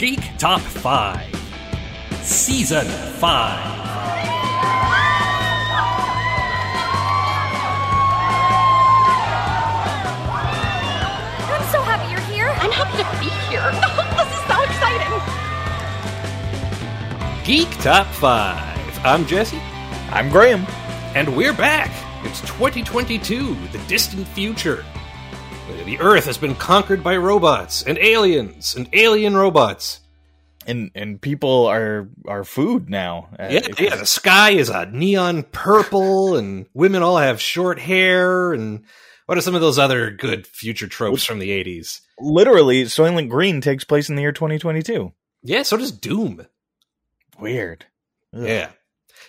Geek Top 5, Season 5. I'm so happy you're here. I'm happy to be here. this is so exciting. Geek Top 5. I'm Jesse, I'm Graham. and we're back. It's 2022, the distant future. The Earth has been conquered by robots and aliens and alien robots. And and people are are food now. Uh, Yeah, yeah, the sky is a neon purple, and women all have short hair. And what are some of those other good future tropes from the 80s? Literally, Soylent Green takes place in the year 2022. Yeah, so does Doom. Weird. Ugh. Yeah.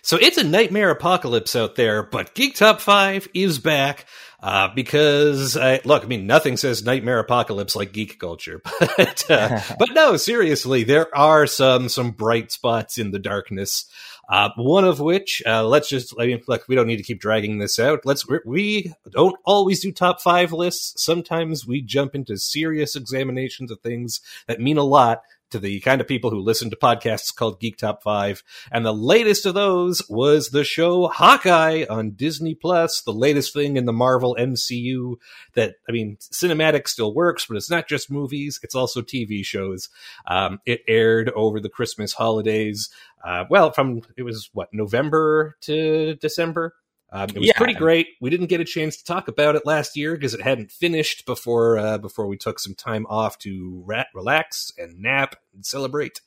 So it's a nightmare apocalypse out there, but Geek Top 5 is back. Uh, because uh, look, I mean, nothing says nightmare apocalypse like geek culture, but uh, but no, seriously, there are some some bright spots in the darkness. Uh, one of which, uh, let's just, I mean, look, we don't need to keep dragging this out. Let's, we- we don't always do top five lists. Sometimes we jump into serious examinations of things that mean a lot to the kind of people who listen to podcasts called Geek Top 5. And the latest of those was the show Hawkeye on Disney Plus, the latest thing in the Marvel MCU that, I mean, cinematic still works, but it's not just movies, it's also TV shows. Um, it aired over the Christmas holidays. Uh, well, from, it was what, November to December? Um, it was Yeah. pretty great. We didn't get a chance to talk about it last year because it hadn't finished before uh, before we took some time off to rat, relax and nap and celebrate.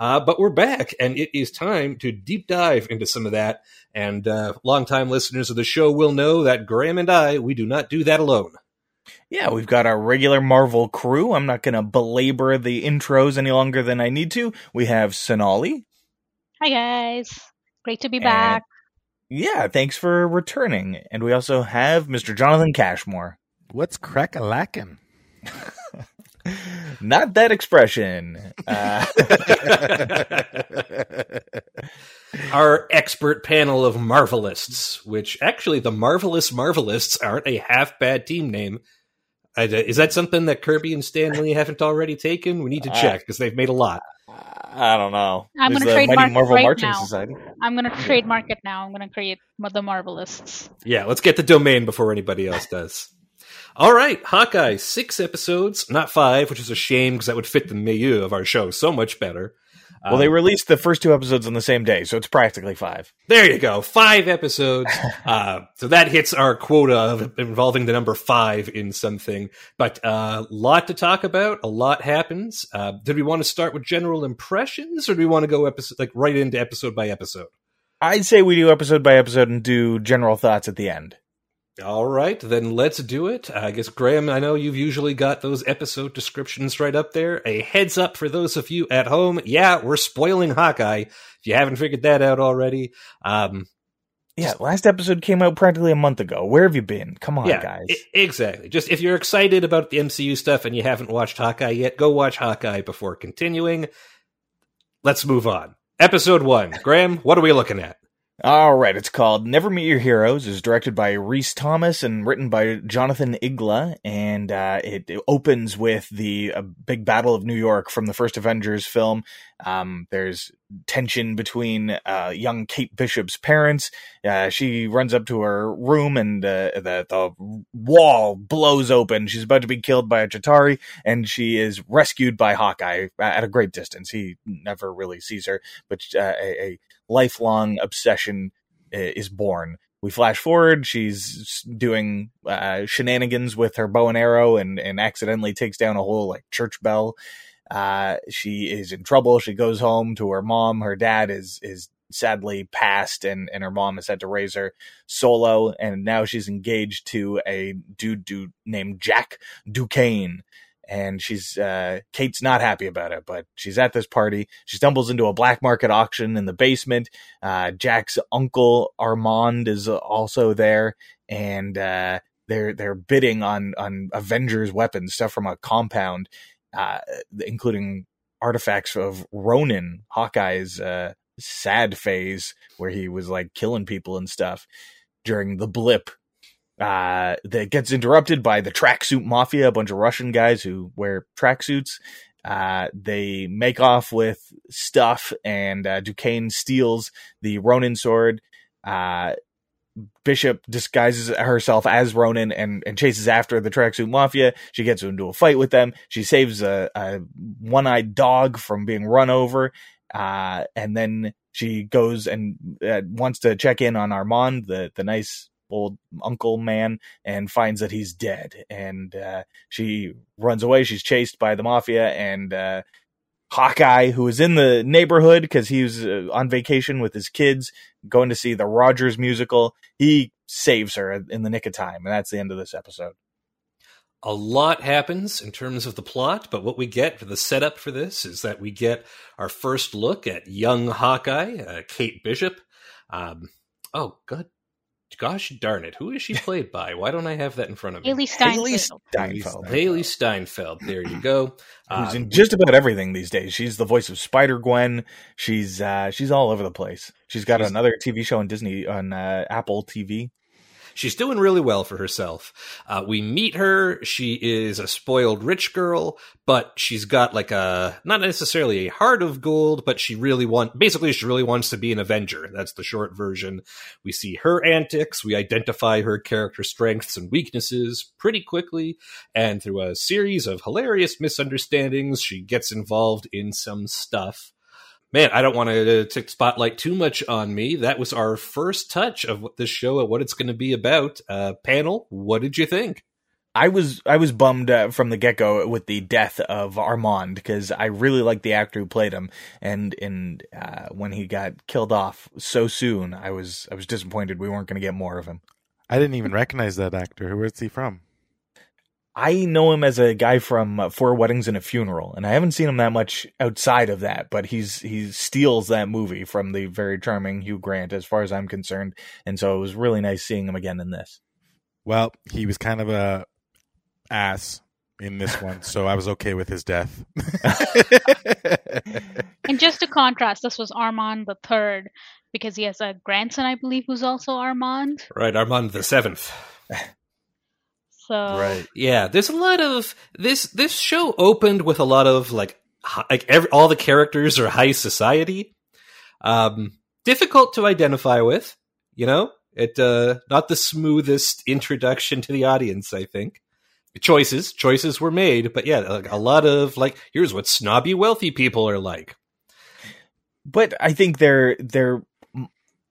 Uh, but we're back, and it is time to deep dive into some of that. And uh, longtime listeners of the show will know that Graham and I we do not do that alone. Yeah, we've got our regular Marvel crew. I'm not going to belabor the intros any longer than I need to. We have Sonali. Hi guys. Great to be And- back. Yeah, thanks for returning. And we also have Mr. Jonathan Cashmore. What's crack a lacking? Not that expression. Uh, Our expert panel of Marvelists, which actually the Marvelous Marvelists aren't a half bad team name. I- Is that something that Kirby and Stan Lee haven't already taken? We need to Uh, check because they've made a lot. I don't know. I'm There's gonna trademark Mighty it Marvel right Marching now. Society. I'm gonna trademark it now. I'm gonna create the Marvelists. Yeah, let's get the domain before anybody else does. All right, Hawkeye, six episodes, not five, which is a shame because that would fit the milieu of our show so much better. Well, they Um, released the first two episodes on the same day, so it's practically five. There you go, five episodes. uh, so that hits our quota of involving the number five in something. But a uh, lot to talk about. A lot happens. Uh, did we want to start with general impressions, or do we want to go episode like right into episode by episode? I'd say we do episode by episode and do general thoughts at the end. All right, then let's do it. I guess, Graham, I know you've usually got those episode descriptions right up there. A heads up for those of you at home. Yeah, we're spoiling Hawkeye. If you haven't figured that out already, um, Yeah, last episode came out practically a month ago. Where have you been? Come on, yeah, guys. e- exactly. Just if you're excited about the MCU stuff and you haven't watched Hawkeye yet, go watch Hawkeye before continuing. Let's move on. Episode one. Graham, what are we looking at? All right, it's called Never Meet Your Heroes. is directed by Rhys Thomas and written by Jonathan Igla, and uh, it, it opens with the uh, big battle of New York from the first Avengers film. Um, there's tension between uh, young Kate Bishop's parents. Uh, she runs up to her room, and uh, the the wall blows open. She's about to be killed by a Chitauri, and she is rescued by Hawkeye at a great distance. He never really sees her, but uh, a, a lifelong obsession uh, is born. We flash forward. She's doing uh, shenanigans with her bow and arrow, and and accidentally takes down a whole like church bell. Uh, she is in trouble. She goes home to her mom. Her dad is is sadly passed, and and her mom has had to raise her solo. And now she's engaged to a dude, dude named Jack Duquesne and she's uh Kate's not happy about it, but she's at this party. She stumbles into a black market auction in the basement. Uh Jack's uncle Armand is also there and uh they're they're bidding on on Avengers weapons, stuff from a compound uh including artifacts of Ronin, Hawkeye's uh sad phase where he was like killing people and stuff during the blip uh, that gets interrupted by the tracksuit mafia, a bunch of Russian guys who wear tracksuits. Uh, they make off with stuff, and uh, Duquesne steals the Ronin sword. Uh, Bishop disguises herself as Ronin and, and chases after the tracksuit mafia. She gets into a fight with them. She saves a, a one eyed dog from being run over. Uh, and then she goes and uh, wants to check in on Armand, the, the nice old uncle man, and finds that he's dead. And uh, she runs away. She's chased by the mafia and uh, Hawkeye, who is in the neighborhood because he was uh, on vacation with his kids, going to see the Rogers musical. He saves her in the nick of time, and that's the end of this episode. a lot happens in terms of the plot, but what we get for the setup for this is that we get our first look at young Hawkeye, uh, Kate Bishop. Um, oh, God. Gosh darn it. Who is she played by? Why don't I have that in front of me? Hailee Hailee Steinfeld. Steinfeld, Hailee Steinfeld. There you go. who's Uh, in just about everything these days. She's the voice of Spider Gwen. She's uh, she's all over the place. She's got She's- another TV show on Disney on uh, Apple TV. She's doing really well for herself. Uh, we meet her. She is a spoiled rich girl, but she's got like a not necessarily a heart of gold, but she really want basically she really wants to be an Avenger. That's the short version. We see her antics. We identify her character strengths and weaknesses pretty quickly, and through a series of hilarious misunderstandings, she gets involved in some stuff man, I don't want to take the spotlight too much on me. That was our first touch of what this show and what it's going to be about. Uh, panel, what did you think? I was I was bummed uh, from the get go with the death of Armand because I really liked the actor who played him, and and uh, when he got killed off so soon, I was I was disappointed we weren't going to get more of him. I didn't even recognize that actor. Who is he from? I know him as a guy from uh, Four Weddings and a Funeral, and I haven't seen him that much outside of that. But he's he steals that movie from the very charming Hugh Grant, as far as I'm concerned, and so it was really nice seeing him again in this. Well, he was kind of a ass in this one, so I was okay with his death. And just to contrast, this was Armand the third because he has a grandson, I believe, who's also Armand. Right, Armand the Seventh. So Yeah, there's a lot of this. This show opened with a lot of like, like every, all the characters are high society. Um, difficult to identify with. You know, it uh, not the smoothest introduction to the audience. I think choices choices were made, but yeah, like, a lot of like, here's what snobby wealthy people are like. but I think they're they're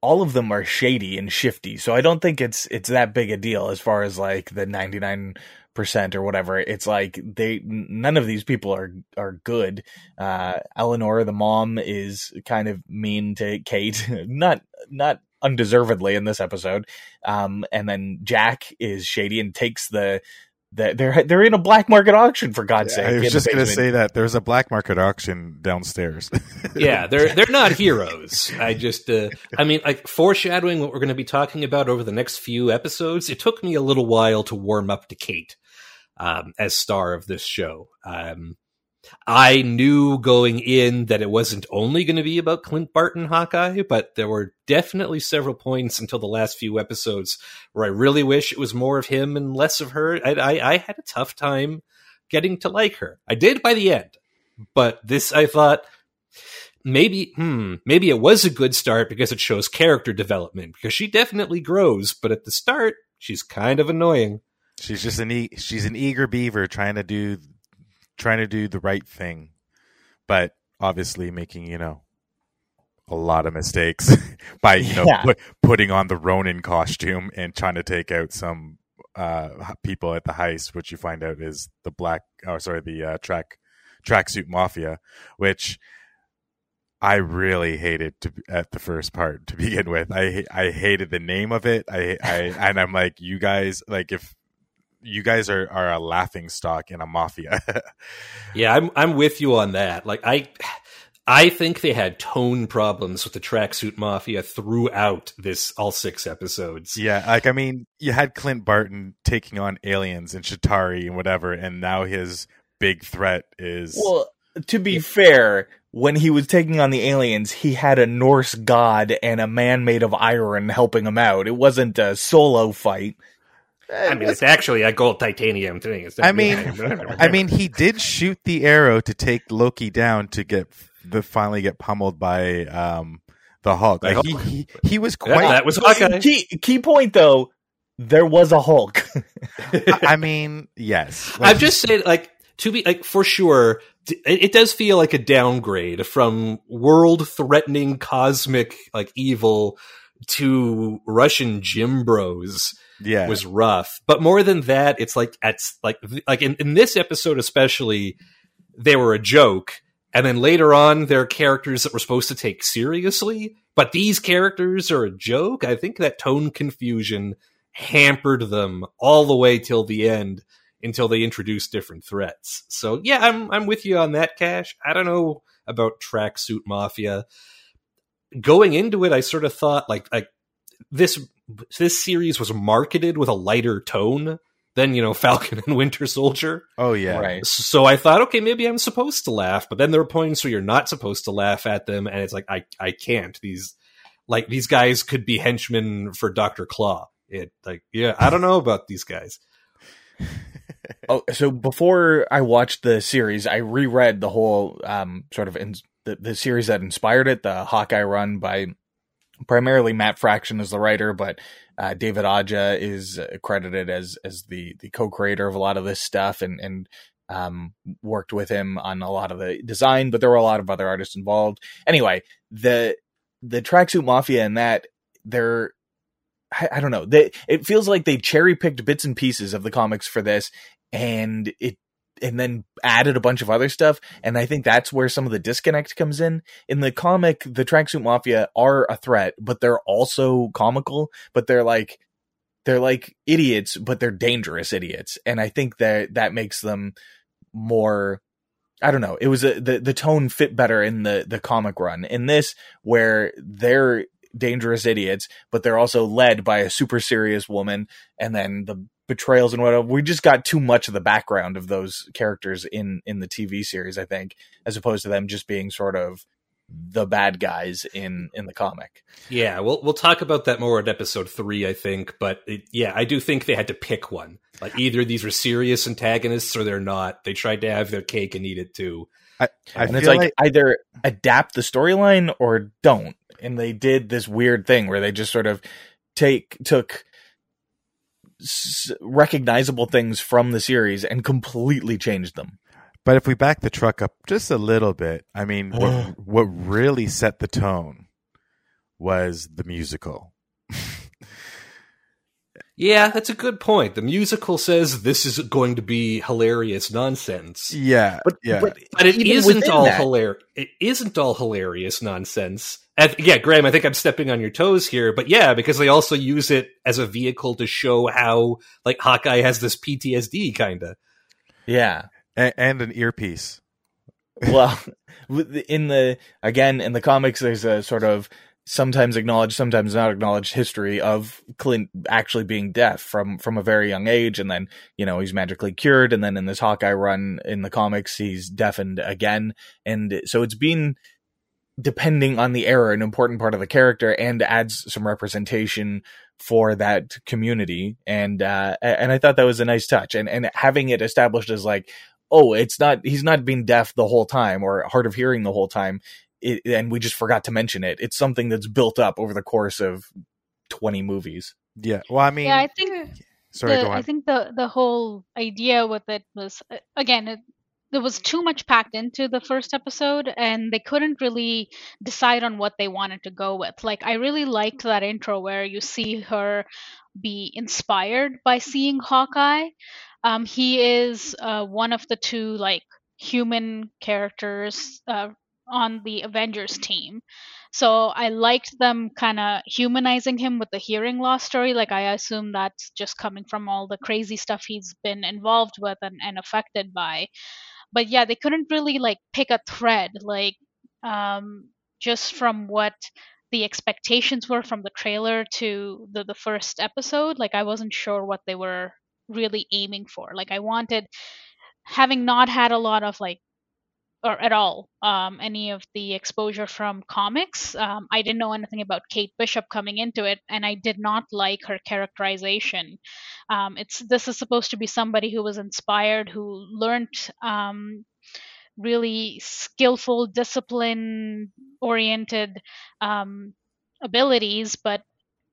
all of them are shady and shifty, so I don't think it's it's that big a deal as far as like the ninety nine percent or whatever. It's like they none of these people are are good. Uh, Eleanor, the mom, is kind of mean to Kate, not not undeservedly in this episode. Um, and then Jack is shady and takes the. The they're they're in a black market auction for God's sake. I was just going to say that there's a black market auction downstairs. yeah, they're they're not heroes. I just, uh, I mean, like foreshadowing what we're going to be talking about over the next few episodes. It took me a little while to warm up to Kate um, as star of this show. Um, I knew going in that it wasn't only going to be about Clint Barton Hawkeye, but there were definitely several points until the last few episodes where I really wish it was more of him and less of her. I, I, I had a tough time getting to like her. I did by the end, but this I thought maybe hmm maybe it was a good start because it shows character development because she definitely grows but at the start she's kind of annoying she's just an e- she's an eager beaver trying to do trying to do the right thing, but obviously making you know a lot of mistakes by you know Yeah. put, putting on the Ronin costume and trying to take out some uh people at the heist, which you find out is the black oh sorry the uh, track tracksuit mafia, which I really hated to, at the first part to begin with. I I hated the name of it. I I and I'm like, you guys like if you guys are are a laughing stock in a mafia. yeah i'm i'm with you on that like i i think they had tone problems with the tracksuit mafia throughout this all six episodes yeah, like I mean, you had Clint Barton taking on aliens and Chitauri and whatever, and now his big threat is Well, to be fair, when he was taking on the aliens, he had a Norse god and a man made of iron helping him out. It wasn't a solo fight. I mean, it's actually a gold titanium thing. It's I mean, I mean, he did shoot the arrow to take Loki down to get the finally get pummeled by um the Hulk. Like, he, he he was that, quite. that was Hawkeye. Key key point though, there was a Hulk. I mean, yes. I'm just saying, like, to be like for sure, it, it does feel like a downgrade from world-threatening cosmic like evil to Russian gym bros yeah. It was rough. But more than that, it's like at like like in, in this episode especially, they were a joke, and then later on, there are characters that we're supposed to take seriously. But these characters are a joke. I think that tone confusion hampered them all the way till the end until they introduced different threats. So yeah, I'm I'm with you on that, Cash. I don't know about tracksuit mafia. Going into it, I sort of thought like like this this series was marketed with a lighter tone than you know Falcon and Winter Soldier. oh yeah. Right. So I thought, okay, maybe I'm supposed to laugh, but then there are points where you're not supposed to laugh at them, and it's like I I can't. These like these guys could be henchmen for Doctor Claw. It like yeah, I don't know about these guys. Oh, so before I watched the series, I reread the whole um, sort of in, the, the series that inspired it, the Hawkeye run by primarily Matt Fraction is the writer, but uh, David Aja is credited as as the the co-creator of a lot of this stuff and and um, worked with him on a lot of the design. But there were a lot of other artists involved. Anyway, the the tracksuit mafia and that they're I, I don't know. They it feels like they cherry picked bits and pieces of the comics for this, and it and then added a bunch of other stuff. And I think that's where some of the disconnect comes in. In the comic, the tracksuit mafia are a threat, but they're also comical. But they're like they're like idiots, but they're dangerous idiots. And I think that that makes them more I don't know. It was a, the the tone fit better in the the comic run. In this, where they're dangerous idiots, but they're also led by a super serious woman, and then the betrayals and whatever. We just got too much of the background of those characters in in the TV series. I think, as opposed to them just being sort of the bad guys in in the comic. Yeah, we'll we'll talk about that more in episode three, I think. But it, yeah, I do think they had to pick one. Like either these were serious antagonists or they're not. They tried to have their cake and eat it too. I, I and feel it's like, like, either adapt the storyline or don't. And they did this weird thing where they just sort of take took s- recognizable things from the series and completely changed them. but if we back the truck up just a little bit, I mean, what what really set the tone was the musical. Yeah, that's a good point. The musical says this is going to be hilarious nonsense. Yeah, But yeah. but, But it even isn't all hilarious. It isn't all hilarious nonsense. And, yeah, Graham, I think I'm stepping on your toes here, but yeah, because they also use it as a vehicle to show how like Hawkeye has this PTSD kind of. Yeah. and, and an earpiece. well in the again in the comics there's a sort of sometimes acknowledged sometimes not acknowledged history of clint actually being deaf from from a very young age and then you know he's magically cured and then in this hawkeye run in the comics he's deafened again and so it's been depending on the era an important part of the character and adds some representation for that community and uh and i thought that was a nice touch and and having it established as like oh, it's not, he's not being deaf the whole time or hard of hearing the whole time. It, and we just forgot to mention it. It's something that's built up over the course of 20 movies. Yeah. Well, I mean, yeah, I think sorry, the, go on. I think the the whole idea with it was again it, there was too much packed into the first episode and they couldn't really decide on what they wanted to go with. Like I really liked that intro where you see her be inspired by seeing Hawkeye. Um, he is uh, one of the two like human characters uh, on the Avengers team. So I liked them kind of humanizing him with the hearing loss story. Like I assume that's just coming from all the crazy stuff he's been involved with and, and affected by. But yeah, they couldn't really like pick a thread, like um, just from what the expectations were from the trailer to the, the first episode. Like I wasn't sure what they were really aiming for. Like I wanted having not had a lot of like or at all um, any of the exposure from comics. Um, I didn't know anything about Kate Bishop coming into it, and I did not like her characterization. Um, it's this is supposed to be somebody who was inspired, who learned um, really skillful, discipline oriented um, abilities, but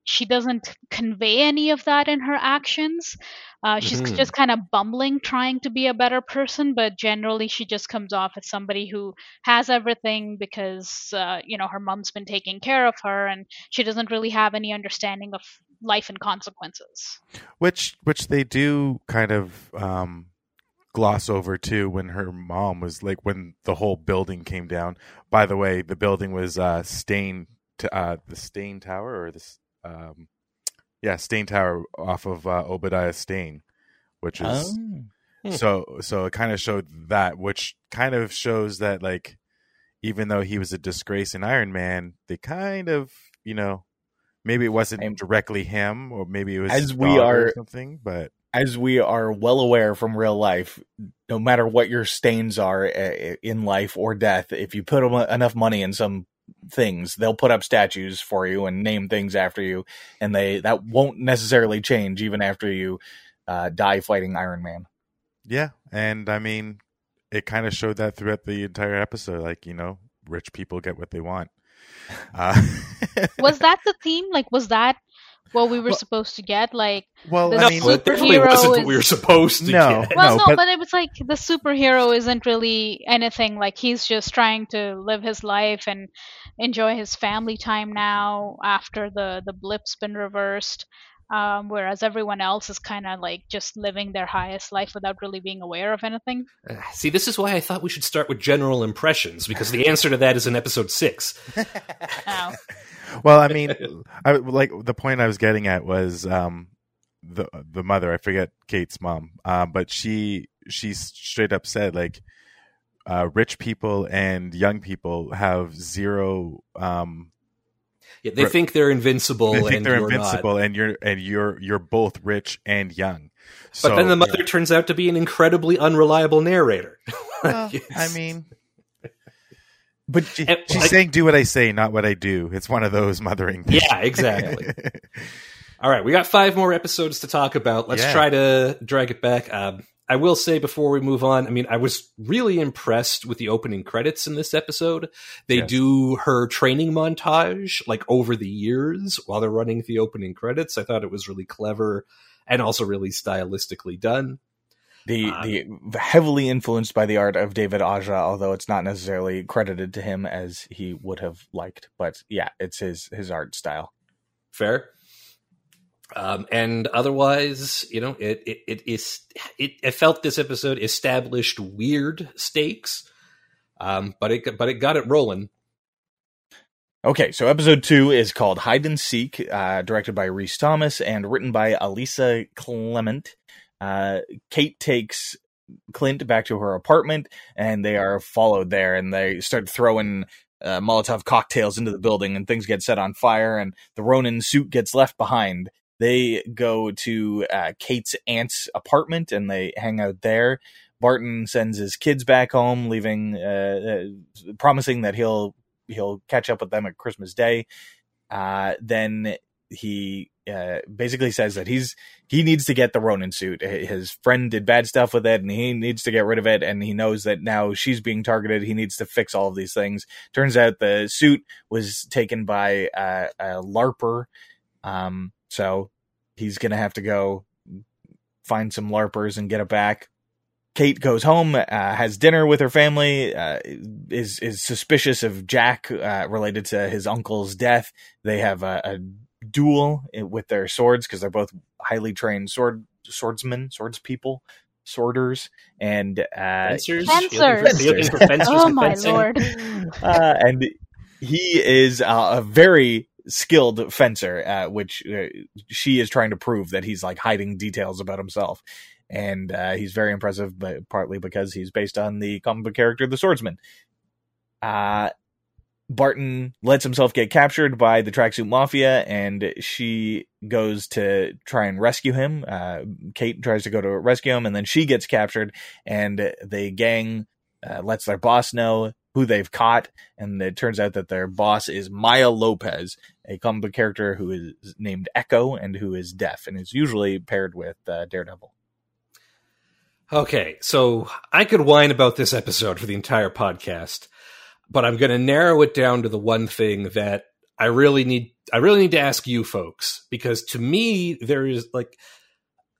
she doesn't convey any of that in her actions. Uh, she's Mhm. just kind of bumbling, trying to be a better person, but generally she just comes off as somebody who has everything because uh, you know her mom's been taking care of her, and she doesn't really have any understanding of life and consequences. which which they do kind of um gloss over too when her mom was like when the whole building came down by the way the building was uh stain to uh the Stane Tower or this um yeah Stane Tower off of uh, Obadiah Stane which is Oh. Hmm. so so it kind of showed that which kind of shows that like even though he was a disgrace in iron man they kind of you know maybe it wasn't And- directly him or maybe it was As we are- something but as we are well aware from real life, no matter what your stains are uh, in life or death, if you put enough money in some things, they'll put up statues for you and name things after you, and they that won't necessarily change even after you uh, die fighting Iron Man. Yeah, and I mean, it kind of showed that throughout the entire episode. Like you know, rich people get what they want. Uh, Was that the theme? Like, was that what we were Well- supposed to get? Like, well, The I No, mean, superhero wasn't what is- we were supposed to No. get. well, No, no, but- but, it was like the superhero isn't really anything. Like he's just trying to live his life and enjoy his family time now after the the blip's been reversed. Um, whereas everyone else is kind of like just living their highest life without really being aware of anything. Uh, See, this is why I thought we should start with general impressions because the answer to that is in episode six. Oh. well, I mean, I like the point I was getting at was um, the the mother. I forget Kate's mom, uh, but she she straight up said like, uh, rich people and young people have zero. Um, Yeah, they think they're invincible, they think and they're you're invincible, Not. and you're and you're you're both rich and young. But then the mother turns out to be an incredibly unreliable narrator. well, I mean, But she, And, she's like- saying, "Do what I say, not what I do." It's one of those mothering. things. yeah, exactly. All right, we got five more episodes to talk about. Let's Yeah. try to drag it back. Um, I will say before we move on, I mean, I was really impressed with the opening credits in this episode. They Yes. do her training montage like over the years while they're running the opening credits. I thought it was really clever and also really stylistically done. the Uh, the heavily influenced by the art of David Aja, although it's not necessarily credited to him as he would have liked. But yeah, it's his his art style. Fair. Um, and otherwise, you know, it it is it, it felt this episode established weird stakes, um, but it but it got it rolling. Okay, so episode two is called Hide and Seek, uh, directed by Rhys Thomas and written by Elisa Climent. Uh, Kate takes Clint back to her apartment, and they are followed there, and they start throwing uh, Molotov cocktails into the building, and things get set on fire, and the Ronin suit gets left behind. They go to uh, Kate's aunt's apartment, and they hang out there. Barton sends his kids back home, leaving, uh, uh, promising that he'll he'll catch up with them at Christmas Day. Uh, then he uh, basically says that he's he needs to get the Ronin suit. His friend did bad stuff with it, and he needs to get rid of it. And he knows that now she's being targeted. He needs to fix all of these things. Turns out the suit was taken by uh, a larper, um, so he's gonna have to go find some larpers and get it back. Kate goes home, uh, has dinner with her family, uh, is is suspicious of Jack uh, related to his uncle's death. They have a, a duel with their swords because they're both highly trained sword swordsmen, swordspeople, sworders, and uh, Fencers, Fencers. You're looking for- you're looking for fencers Oh my fencing? lord! uh, and he is uh, a very skilled fencer, uh, which uh, she is trying to prove that he's like hiding details about himself. And uh, he's very impressive, but partly because he's based on the comic book character, the Swordsman. Uh, Barton lets himself get captured by the tracksuit mafia, and she goes to try and rescue him. Uh, Kate tries to go to rescue him, and then she gets captured, and the gang uh, lets their boss know who they've caught, and it turns out that their boss is Maya Lopez, a comic book character who is named Echo and who is deaf, and is usually paired with uh, Daredevil. Okay, so I could whine about this episode for the entire podcast, but I'm going to narrow it down to the one thing that I really need. I really need to ask you folks because to me, there is like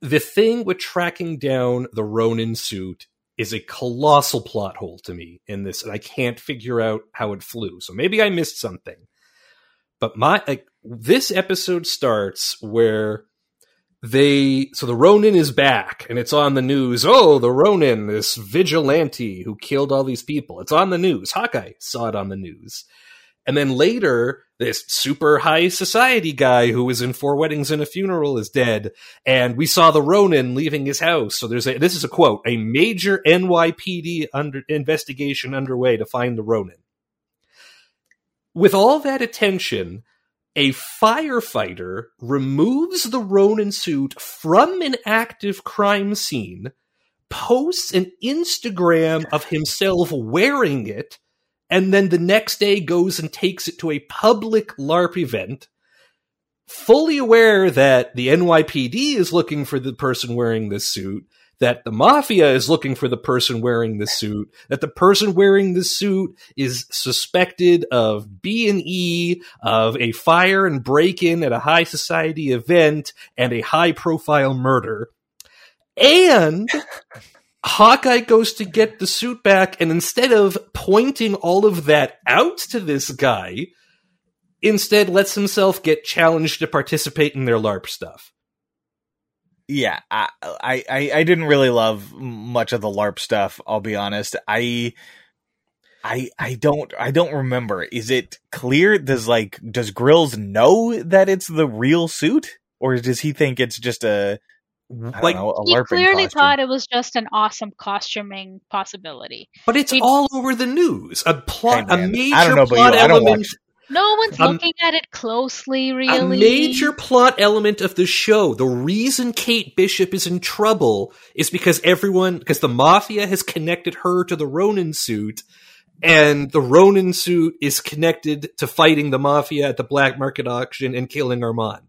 the thing with tracking down the Ronin suit is a colossal plot hole to me in this, and I can't figure out how it flew. So maybe I missed something. But my like this episode starts where they so the Ronin is back and it's on the news. Oh, the Ronin, this vigilante who killed all these people. It's on the news. Hawkeye saw it on the news. And then later, this super high society guy who was in four weddings and a funeral is dead. And we saw the Ronin leaving his house. So there's a, this is a quote, a major NYPD under, investigation underway to find the Ronin. With all that attention, a firefighter removes the Ronin suit from an active crime scene, posts an Instagram of himself wearing it, and then the next day goes and takes it to a public LARP event, fully aware that the NYPD is looking for the person wearing this suit, that the mafia is looking for the person wearing the suit, that the person wearing the suit is suspected of B and E, of a fire and break-in at a high society event, and a high-profile murder. And Hawkeye goes to get the suit back, and instead of pointing all of that out to this guy, instead lets himself get challenged to participate in their LARP stuff. Yeah, I, I I didn't really love much of the LARP stuff. I'll be honest. I I I don't I don't remember. Is it clear? Does like does Grills know that it's the real suit, or does he think it's just a like know, he clearly costume. thought it was just an awesome costuming possibility. But it's he, all over the news. A plot, hey, a major know, plot element. No one's um, looking at it closely, really. A major plot element of the show. The reason Kate Bishop is in trouble is because everyone, because the mafia has connected her to the Ronin suit, and the Ronin suit is connected to fighting the mafia at the black market auction and killing Armand.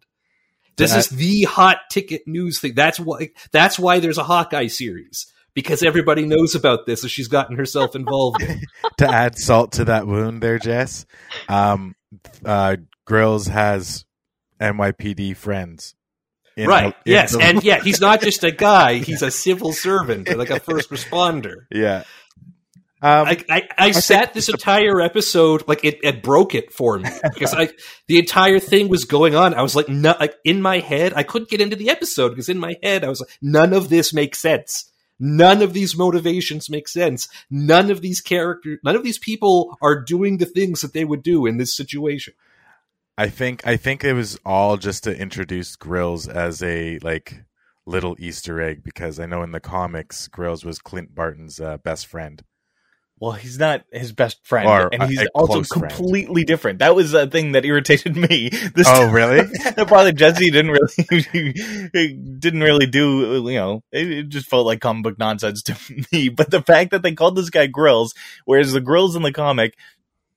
This is the hot ticket news thing. That's why. That's why there's a Hawkeye series because everybody knows about this, so she's gotten herself involved. to add salt to that wound, there, Jess. Um, uh, Grills has NYPD friends. right. The, yes, the... and yeah, he's not just a guy; he's a civil servant, like a first responder. Yeah. Um, I, I, I, I sat this entire episode like it, it broke it for me because I the entire thing was going on. I was like, no, like in my head, I couldn't get into the episode because in my head I was like, none of this makes sense. None of these motivations make sense. None of these characters, none of these people are doing the things that they would do in this situation. I think I think it was all just to introduce Grills as a like little Easter egg because I know in the comics Grills was Clint Barton's uh, best friend. Well, he's not his best friend, or and he's also completely friend. different. That was a thing that irritated me. This oh, time, really? probably Jesse didn't really didn't really do. You know, it, it, just felt like comic book nonsense to me. But the fact that they called this guy Grills, whereas the Grills in the comic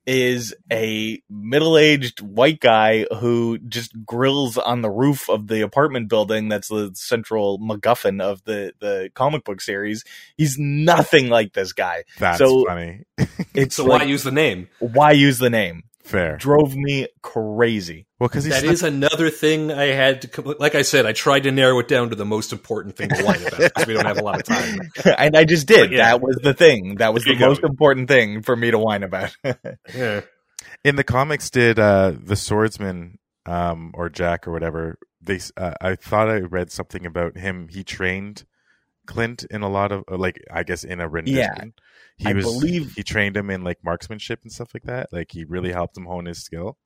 is a middle-aged white guy who just grills on the roof of the apartment building that's the central MacGuffin of the the comic book series. He's nothing like this guy. That's so funny. it's so like, why use the name? Why use the name? Fair. Drove me crazy. Well, because that is another thing I had to. Like I said, I tried to narrow it down to the most important thing to whine about because we don't have a lot of time. and I just did. Yeah. That was the thing. That was the most go. important thing for me to whine about. yeah. In the comics, did uh, the swordsman um, or Jack or whatever? They, uh, I thought I read something about him. He trained Clint in a lot of like I guess in a rendition. Yeah. He I was believe he trained him in like marksmanship and stuff like that. Like he really helped him hone his skill.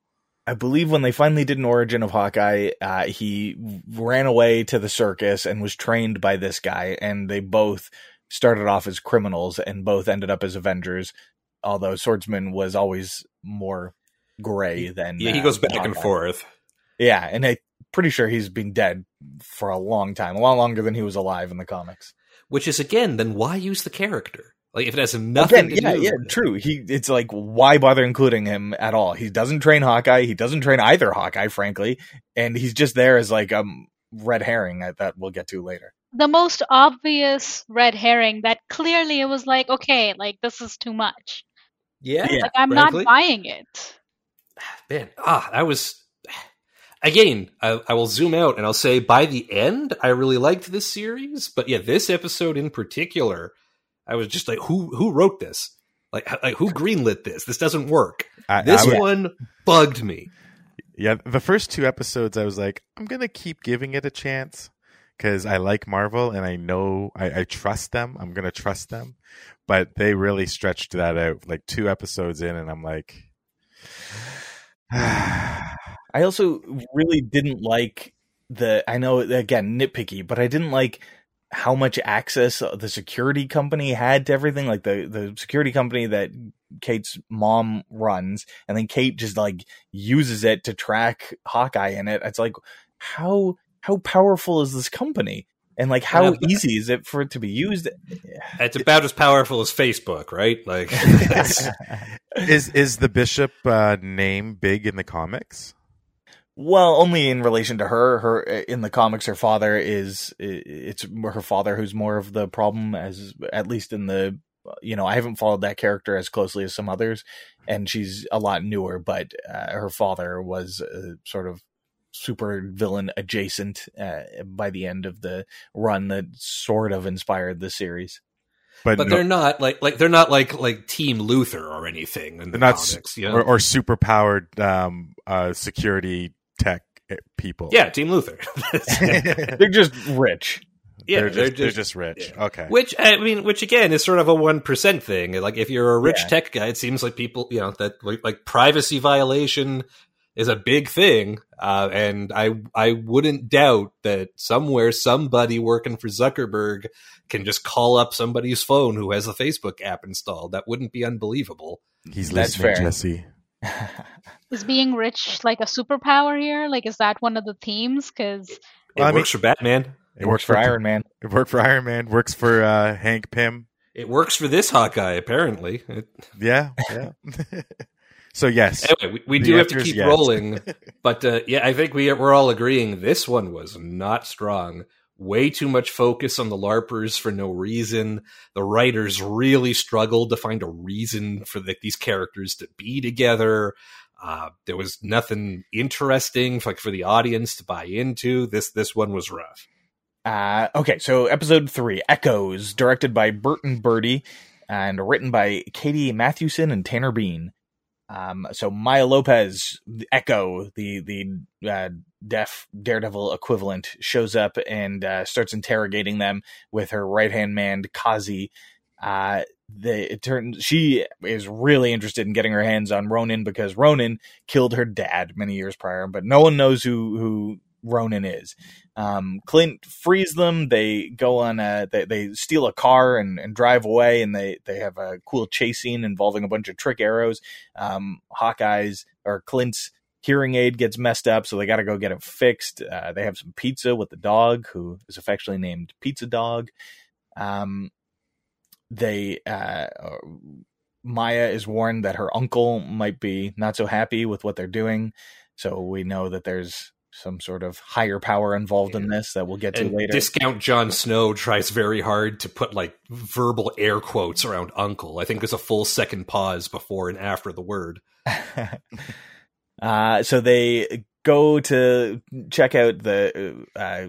I believe when they finally did an origin of Hawkeye, uh, he ran away to the circus and was trained by this guy, and they both started off as criminals and both ended up as Avengers. Although Swordsman was always more gray than yeah, he goes uh, back and forth. Yeah, and I'm pretty sure he's been dead for a long time, a lot longer than he was alive in the comics. Which is again, then why use the character? Like if it has nothing Again, to yeah, do. yeah, true. He, it's like, why bother including him at all? He doesn't train Hawkeye. He doesn't train either Hawkeye, frankly, and he's just there as like a um, red herring that, that we'll get to later. The most obvious red herring that clearly it was like, okay, like this is too much. Yeah, Yeah. Like I'm frankly. not buying it. man. Ah, that was. Again, I, I will zoom out and I'll say by the end, I really liked this series, but yeah, this episode in particular, I was just like, who who wrote this? Like, like who greenlit this? This doesn't work. I, This I would- one bugged me. Yeah, the first two episodes, I was like, I'm gonna keep giving it a chance because I like Marvel and I know I, I trust them. I'm gonna trust them, but they really stretched that out. Like two episodes in, and I'm like, I also really didn't like the. I know again nitpicky, but I didn't like how much access the security company had to everything. Like the the security company that Kate's mom runs, and then Kate just like uses it to track Hawkeye in it. It's like how how powerful is this company? And like how Yeah, easy is it for it to be used? It's about as powerful as Facebook, right? Like, is is the Bishop uh, name big in the comics? Well, only in relation to her. Her in the comics, her father is it's her father who's more of the problem. As at least in the you know, I haven't followed that character as closely as some others, and she's a lot newer. But uh, her father was uh, sort of super villain adjacent uh, by the end of the run that sort of inspired the series. But, but no- they're not like like they're not like like Team Luthor or anything in the they're not s- comics. You know? or, or super powered um, uh, security tech people. yeah, Team Luthor. They're just rich. yeah, they're, just, they're just rich. yeah. Okay. Which I mean, which again is sort of a one percent thing. Like if you're a rich Yeah. tech guy, it seems like people, you know, that like, like privacy violation is a big thing. Uh, and I I wouldn't doubt that somewhere somebody working for Zuckerberg can just call up somebody's phone who has the Facebook app installed. That wouldn't be unbelievable. He's That's listening, fair. Jesse. Is being rich like a superpower here? Like, is that one of the themes? Because It Well, I mean- works for Batman. It works for Iron Man. It worked for Iron Man. Works for uh, Hank Pym. It works for this Hawkeye, apparently. It, Yeah. Yeah. so yes. anyway, we, we do have to keep yes. rolling. But uh, yeah, I think we we're all agreeing this one was not strong. Way too much focus on the larpers for no reason. The writers really struggled to find a reason for the, these characters to be together. Uh, there was nothing interesting for, like for the audience to buy into. This this one was rough. Uh, okay, so episode three, Echoes, directed by Bert and Bertie and written by Katie Mathewson and Tanner Bean. Um, so Maya Lopez, Echo, the the uh, deaf Daredevil equivalent, shows up and uh, starts interrogating them with her right hand man Kazi. Uh, the it turns she is really interested in getting her hands on Ronin because Ronin killed her dad many years prior, but no one knows who who Ronin is. Um, Clint frees them. They go on a they, they steal a car and, and drive away, and they they have a cool chase scene involving a bunch of trick arrows. Um, Hawkeye's or Clint's hearing aid gets messed up, so they got to go get it fixed. Uh, they have some pizza with the dog, who is affectionately named Pizza Dog. Um, they uh, Maya is warned that her uncle might be not so happy with what they're doing, so we know that there's some sort of higher power involved in this that we'll get to And later. discount Jon Snow tries very hard to put like verbal air quotes around uncle. I think there's a full second pause before and after the word. uh, so they go to check out the uh,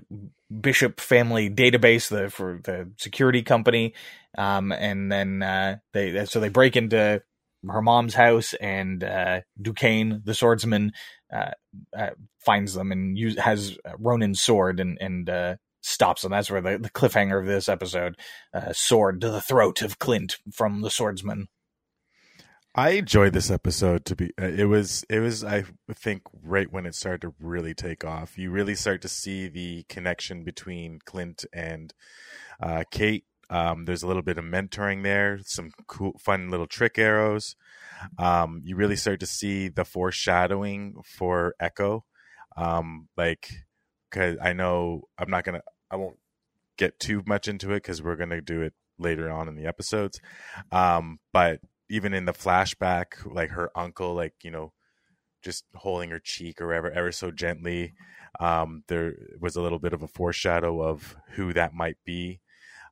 Bishop family database the, for the security company, um, and then uh, they so they break into her mom's house, and uh, Duquesne, the swordsman, uh, uh, finds them and use, has Ronin's sword and and uh, stops them. That's where the, the cliffhanger of this episode: uh, sword to the throat of Clint from the swordsman. I enjoyed this episode. To be, uh, it was, it was. I think right when it started to really take off, you really start to see the connection between Clint and uh, Kate. Um, there's a little bit of mentoring there, some cool, fun little trick arrows. Um, you really start to see the foreshadowing for Echo. Um, like, cause I know I'm not gonna, I won't get too much into it because we're gonna do it later on in the episodes. Um, but even in the flashback, like her uncle, like you know, just holding her cheek or ever ever so gently. Um, there was a little bit of a foreshadow of who that might be.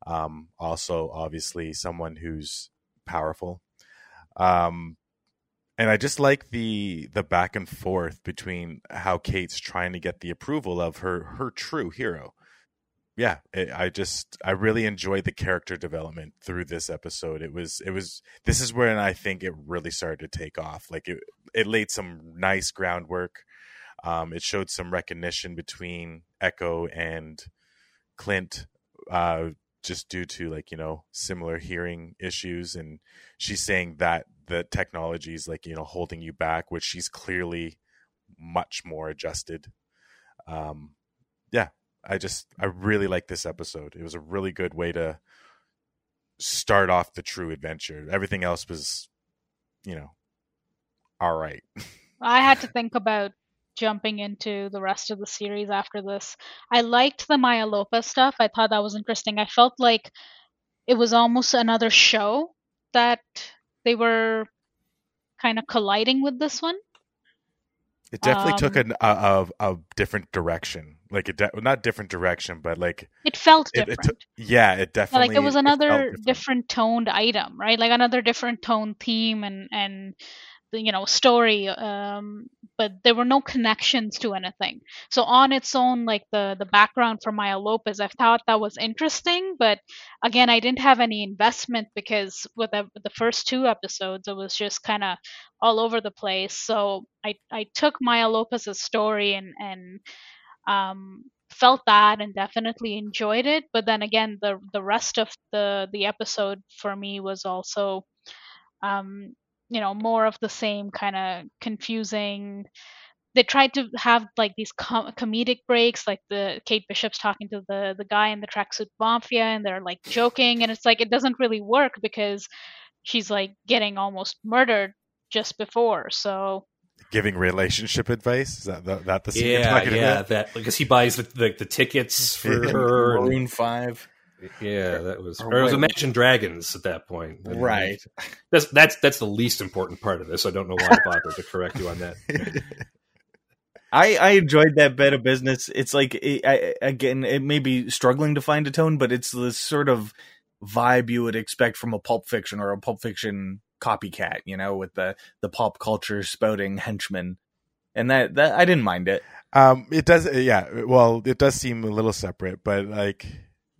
Um, also, obviously, someone who's powerful. Um, and I just like the the back and forth between how Kate's trying to get the approval of her her true hero. Yeah, it, I just I really enjoyed the character development through this episode. It was it was this is when I think it really started to take off. Like it it laid some nice groundwork. Um, it showed some recognition between Echo and Clint, uh, just due to like you know similar hearing issues, and she's saying that the technology is like you know holding you back, which she's clearly much more adjusted. Um, yeah, I just I really like this episode. It was a really good way to start off the true adventure. Everything else was, you know, all right. I had to think about jumping into the rest of the series after this. I liked the Maya Lopez stuff. I thought that was interesting. I felt like it was almost another show that they were kind of colliding with this one. It definitely Um, took an, a, a a different direction. Like it, de- not different direction, but like It felt it, different. it took. Yeah, it Yeah, definitely. like it was another different. different toned item, right? Like another different tone theme and and you know story um but there were no connections to anything so on its own like the the background for maya lopez i thought that was interesting but again i didn't have any investment because with the, the first two episodes it was just kind of all over the place so i i took maya lopez's story and and um felt that and definitely enjoyed it. But then again the the rest of the the episode for me was also um you know more of the same kind of confusing. They tried to have like these com- comedic breaks like the kate bishop's talking to the the guy in the tracksuit mafia and they're like joking. And it's like it doesn't really work because she's like getting almost murdered just before. So giving relationship advice. Is that the, that the scene you're Yeah, talking yeah, about? that because he buys the, the the tickets for Yeah. her. and- Maroon Five. yeah, that was Or or it was wait, Imagine Dragons at that point. I mean, Right. That's that's that's the least important part of this. I don't know why I bothered to correct you on that. I, I enjoyed that bit of business. It's like it, I, again, it may be struggling to find a tone, but it's the sort of vibe you would expect from a Pulp Fiction or a Pulp Fiction copycat. You know, with the the pop culture spouting henchmen, and that that I didn't mind it. Um, it does, yeah. Well, it does seem a little separate, but like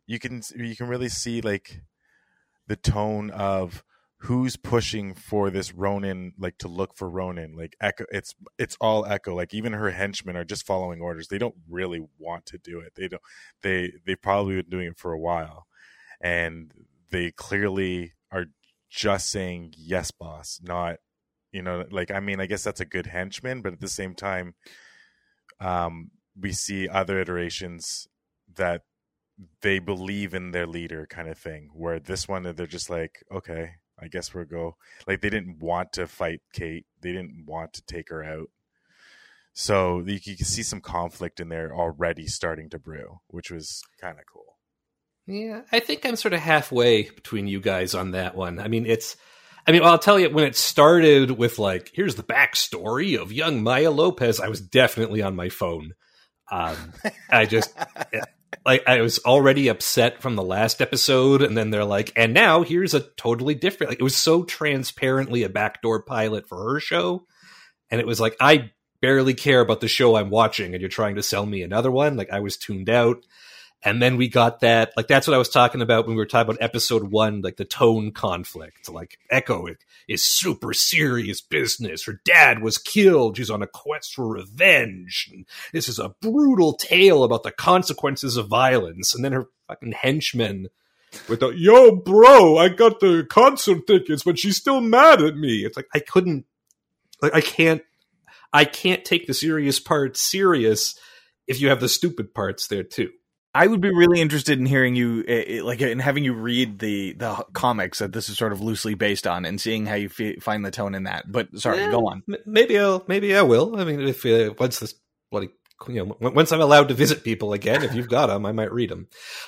you can you can really see like the tone of who's pushing for this Ronin, like to look for Ronin. Like Echo, it's it's all Echo. Like even her henchmen are just following orders. They don't really want to do it. They don't. They they've probably been doing it for a while, and they clearly just saying yes, boss. Not you know like I mean I guess that's a good henchman, but at the same time um, we see other iterations that they believe in their leader kind of thing where this one they're just like okay i guess we'll go like they didn't want to fight kate they didn't want to take her out so you, you can see some conflict in there already starting to brew which was kind of cool Yeah, I think I'm sort of halfway between you guys on that one. I mean, it's. I mean, I'll tell you, when it started with like, here's the backstory of young Maya Lopez, I was definitely on my phone. Um, I just, like, I was already upset from the last episode, and then they're like, and now here's a totally different. Like, it was so transparently a backdoor pilot for her show, and it was like, I barely care about the show I'm watching, and you're trying to sell me another one. Like, I was tuned out. And then we got that, like that's what I was talking about when we were talking about episode one, like the tone conflict. Like Echo is super serious business. Her dad was killed. She's on a quest for revenge. And this is a brutal tale about the consequences of violence. And then her fucking henchmen with the yo, bro, I got the concert tickets, but she's still mad at me. It's like I couldn't, like I can't, I can't take the serious part serious if you have the stupid parts there too. I would be really interested in hearing you, uh, like, in having you read the the comics that this is sort of loosely based on, and seeing how you f- find the tone in that. But sorry, Yeah, go on. m- Maybe I'll maybe I will. I mean, if uh, once this bloody you know w- once I'm allowed to visit people again, if you've got them, I might read them.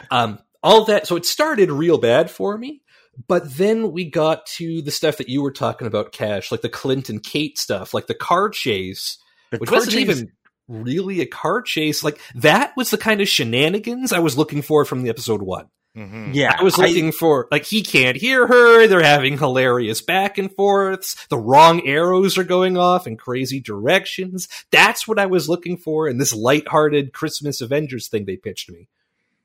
Um, all that. So it started real bad for me. But then we got to the stuff that you were talking about, Cash, like the Clint and Kate stuff, like the car chase, The which wasn't even really a car chase. Like that was the kind of shenanigans I was looking for from the episode one. Mhm. Yeah, I was looking for like he can't hear her. They're having hilarious back and forths. The wrong arrows are going off in crazy directions. That's what I was looking for in this lighthearted Christmas Avengers thing they pitched me.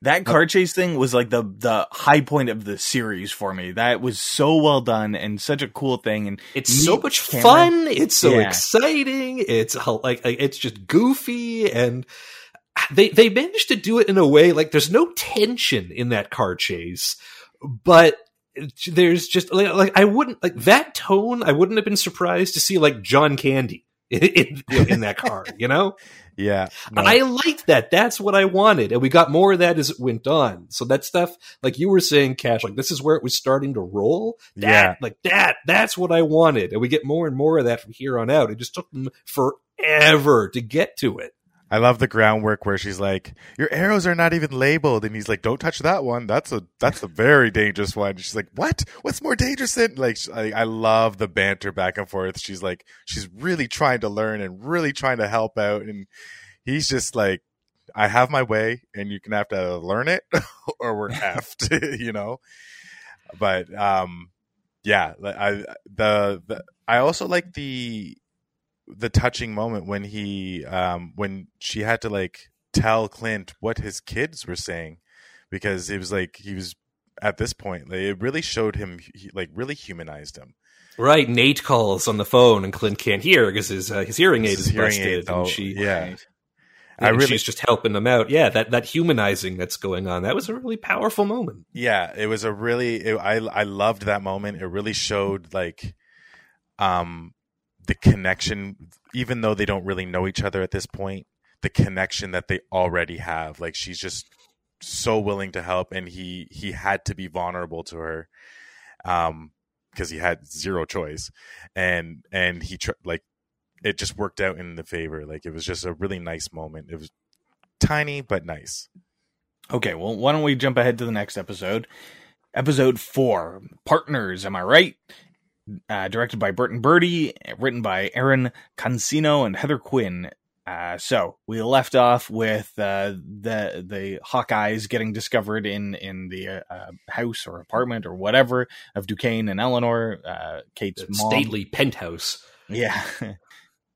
That car chase thing was like the the high point of the series for me. That was so well done and such a cool thing. And It's so much camera. fun. It's so Yeah. exciting. It's like, it's just goofy and they they managed to do it in a way like there's no tension in that car chase, but there's just like, like I wouldn't like that tone. I wouldn't have been surprised to see like John Candy in, in, in that car. You know, Yeah. no. I liked that. That's what I wanted, and we got more of that as it went on. So that stuff, like you were saying, Cash, like this is where it was starting to roll. That, Yeah. like that, that's what I wanted, and we get more and more of that from here on out. It just took them forever to get to it. I love the groundwork where she's like, "Your arrows are not even labeled," and he's like, "Don't touch that one. That's a that's a very dangerous one." She's like, "What? What's more dangerous than?" Like, I, I love the banter back and forth. She's like, she's really trying to learn and really trying to help out, and he's just like, "I have my way, and you can have to learn it, or we're effed," you know. But um, yeah, like, I the, the I also like the the touching moment when he um when she had to like tell Clint what his kids were saying because it was like he was at this point like, it really showed him he, like really humanized him Right, Nate calls on the phone, and Clint can't hear because his uh, his hearing aid His is hearing busted, aid, and oh, she yeah I really she's just helping them out. Yeah, that that humanizing that's going on. That was a really powerful moment. yeah it was a really it, I I loved that moment it really showed like um the connection even though they don't really know each other at this point the connection that they already have like she's just so willing to help and he he had to be vulnerable to her um because he had zero choice and and he tr- like it just worked out in the favor like it was just a really nice moment it was tiny but nice Okay, well, why don't we jump ahead to the next episode? Episode four, Partners. Am I right? Uh, directed by Bert and Bertie, written by Erin Cancino and Heather Quinn. Uh, so we left off with uh, the the Hawkeyes getting discovered in in the uh, house or apartment or whatever of Duquesne and Eleanor, uh, Kate's stately penthouse. Yeah.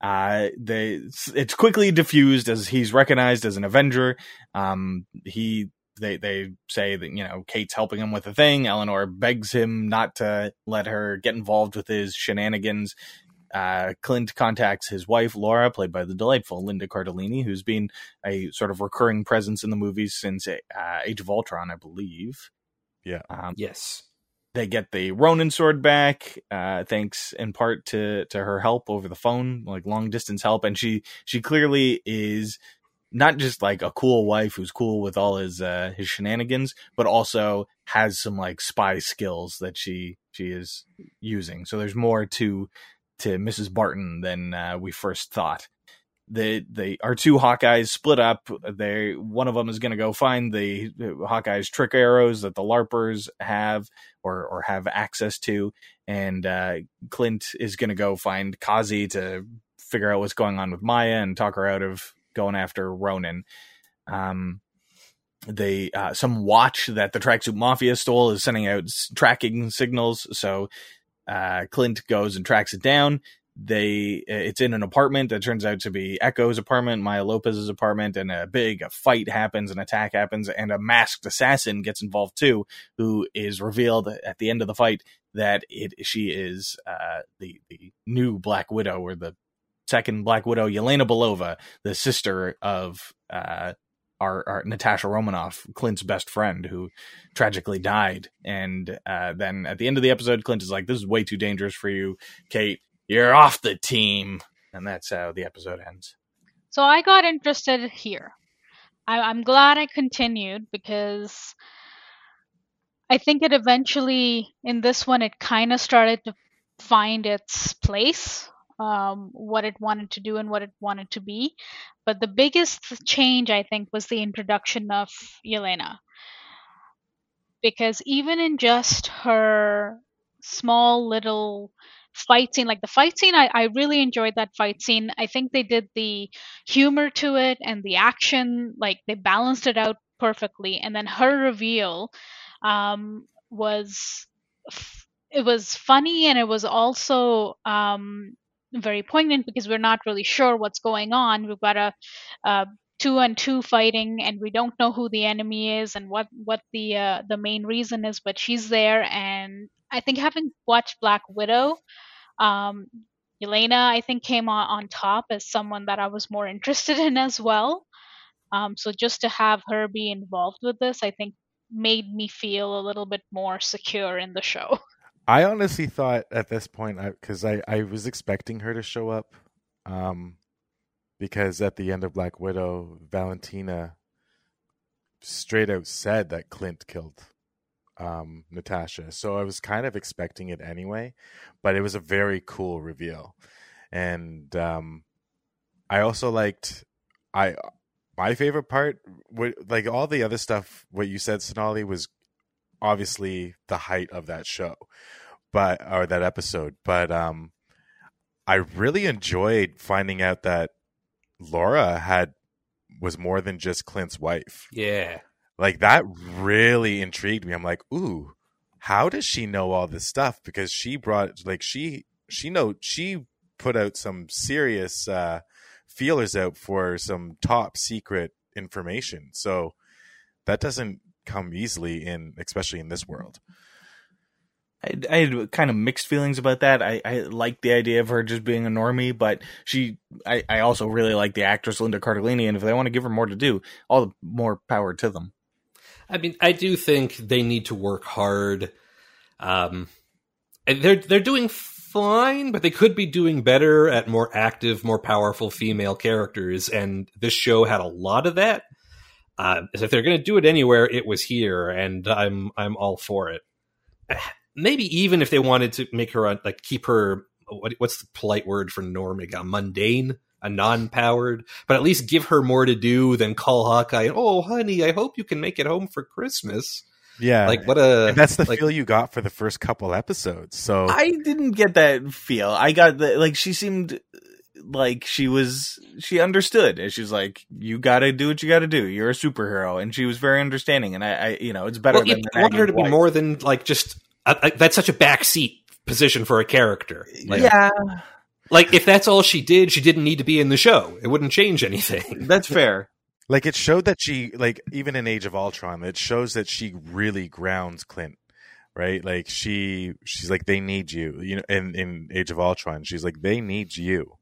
Uh, they, it's quickly diffused as he's recognized as an Avenger. Um, he, they, they say that, you know, Kate's helping him with a thing. Eleanor begs him not to let her get involved with his shenanigans. Uh, Clint contacts his wife, Laura, played by the delightful Linda Cardellini, who's been a sort of recurring presence in the movies since uh, Age of Ultron, I believe. Yeah. Um, Yes. they get the Ronin sword back, uh, thanks in part to to her help over the phone, like long distance help, and she she clearly is not just like a cool wife who's cool with all his uh, his shenanigans, but also has some like spy skills that she she is using. So there's more to to Mrs. Barton than uh, we first thought. The the our two Hawkeyes split up. They one of them is going to go find the Hawkeyes trick arrows that the Larpers have or or have access to, and uh, Clint is going to go find Kazi to figure out what's going on with Maya and talk her out of going after Ronin. Um, they uh, some watch that the tracksuit mafia stole is sending out tracking signals, so uh, Clint goes and tracks it down. They it's in an apartment that turns out to be Echo's apartment, Maya Lopez's apartment, and a big fight happens, an attack happens, and a masked assassin gets involved too, who is revealed at the end of the fight that it she is uh, the the new Black Widow or the second Black Widow, Yelena Belova, the sister of uh, our, our Natasha Romanoff, Clint's best friend, who tragically died. And uh, then at the end of the episode, Clint is like, "This is way too dangerous for you, Kate. You're off the team." And that's how the episode ends. So I got interested here. I, I'm glad I continued because I think it eventually, in this one, it kind of started to find its place, um, what it wanted to do and what it wanted to be. But the biggest change, I think, was the introduction of Yelena. because even in just her small little fight scene like the fight scene I, I really enjoyed that fight scene i think they did the humor to it and the action like they balanced it out perfectly and then her reveal um, was it was funny and it was also um, very poignant because we're not really sure what's going on we've got a, two and two fighting and we don't know who the enemy is and what what the uh, the main reason is but she's there and i think having watched black widow um Yelena, I think, came on, on top as someone that I was more interested in as well. Um, so just to have her be involved with this, I think, made me feel a little bit more secure in the show. I honestly thought at this point, because I, I, I, was expecting her to show up, um, because at the end of Black Widow, Valentina straight out said that Clint killed um, Natasha. So I was kind of expecting it anyway, but it was a very cool reveal. And um, I also liked I my favorite part like all the other stuff what you said Sonali was obviously the height of that show but or that episode but um I really enjoyed finding out that Laura had was more than just Clint's wife. Yeah. Like that really intrigued me. I'm like, ooh, how does she know all this stuff? Because she brought like she she know she put out some serious uh feelers out for some top secret information. So that doesn't come easily in especially in this world. I, I, had kind of mixed feelings about that. I, I like the idea of her just being a normie, but she, I, I also really like the actress Linda Cardellini, and if they want to give her more to do, all the more power to them. I mean, I do think they need to work hard. Um, they're they're doing fine, but they could be doing better at more active, more powerful female characters, and this show had a lot of that. Uh, if they're going to do it anywhere, it was here, and I'm I'm all for it. Maybe even if they wanted to make her a, like keep her what, what's the polite word for norming a mundane a non-powered, but at least give her more to do than call Hawkeye. Oh, honey, I hope you can make it home for Christmas. Yeah, like what a and that's the like, feel you got for the first couple episodes. So I didn't get that feel. I got the like she seemed like she was she understood and she's like you got to do what you got to do you're a superhero and she was very understanding and i, I you know it's better well, than you want her to be more than like just that's such a backseat position for a character like, yeah like if that's all she did, she didn't need to be in the show. It wouldn't change anything. That's fair. Like it showed that she like even in Age of Ultron, it shows that she really grounds Clint. Right? Like she she's like, they need you. You know, in, in Age of Ultron, she's like, they need you.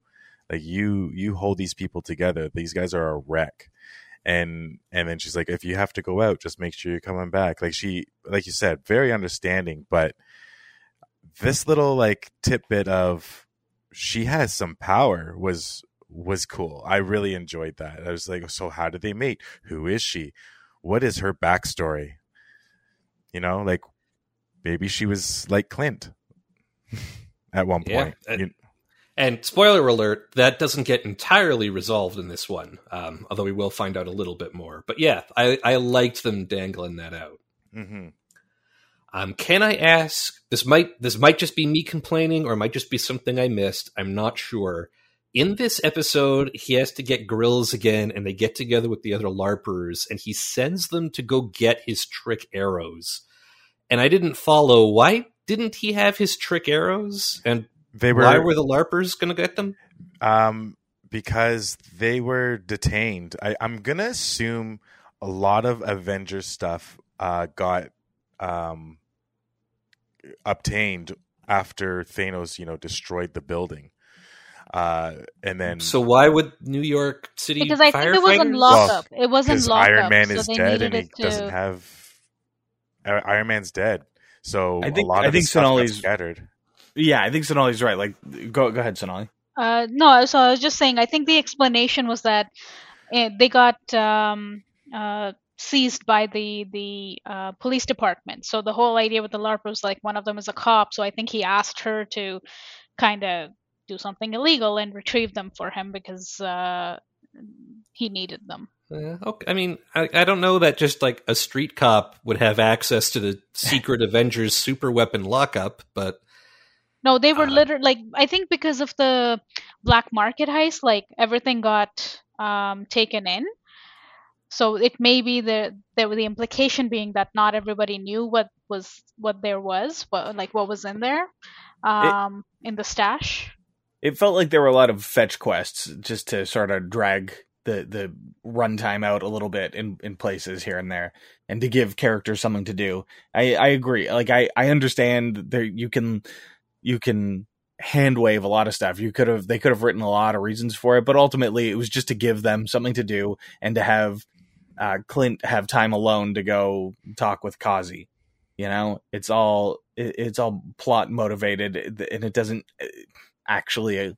Like you you hold these people together. These guys are a wreck. And and then she's like, if you have to go out, just make sure you're coming back. Like she like you said, very understanding, but this little like tidbit of she has some power was was cool. I really enjoyed that. I was like, so how did they mate? Who is she? What is her backstory? You know, like maybe she was like Clint at one point. Yeah. And, and, spoiler alert, that doesn't get entirely resolved in this one, um, although we will find out a little bit more. But yeah, I, I liked them dangling that out. Mm-hmm. Um, can I ask? This might this might just be me complaining, or it might just be something I missed. I'm not sure. In this episode, he has to get grills again, and they get together with the other larpers, and he sends them to go get his trick arrows. And I didn't follow. Why didn't he have his trick arrows? And they were why were the larpers going to get them? Um, because they were detained. I, I'm gonna assume a lot of Avengers stuff uh, got um, obtained after Thanos, you know, destroyed the building. Uh, and then so why would New York City because I think it wasn't lockup. Well, it wasn't lockup. Iron Man is so dead and he to... doesn't have Iron Man's dead. So I think a lot I of think Sonali's scattered. Yeah, I think Sonali's right. Like, go go ahead, Sonali. Uh, no, so I was just saying. I think the explanation was that uh, they got um, uh, seized by the the uh, police department. So the whole idea with the LARP was like one of them is a cop. So I think he asked her to kind of do something illegal and retrieve them for him because uh, he needed them. Yeah, okay. I mean, I, I don't know that just like a street cop would have access to the secret Avengers super weapon lockup, but No, they were Uh, literally like I think because of the black market heist, like everything got um, taken in. So it may be the there the implication being that not everybody knew what was what there was, what like what was in there, um, in the stash. It felt like there were a lot of fetch quests just to sort of drag the the runtime out a little bit in in places here and there, and to give characters something to do. I I agree. Like I I understand there you can you can hand wave a lot of stuff. You could have they could have written a lot of reasons for it, but ultimately it was just to give them something to do and to have uh, Clint have time alone to go talk with Kazi. You know, it's all it, it's all plot motivated, and it doesn't uh, actually uh,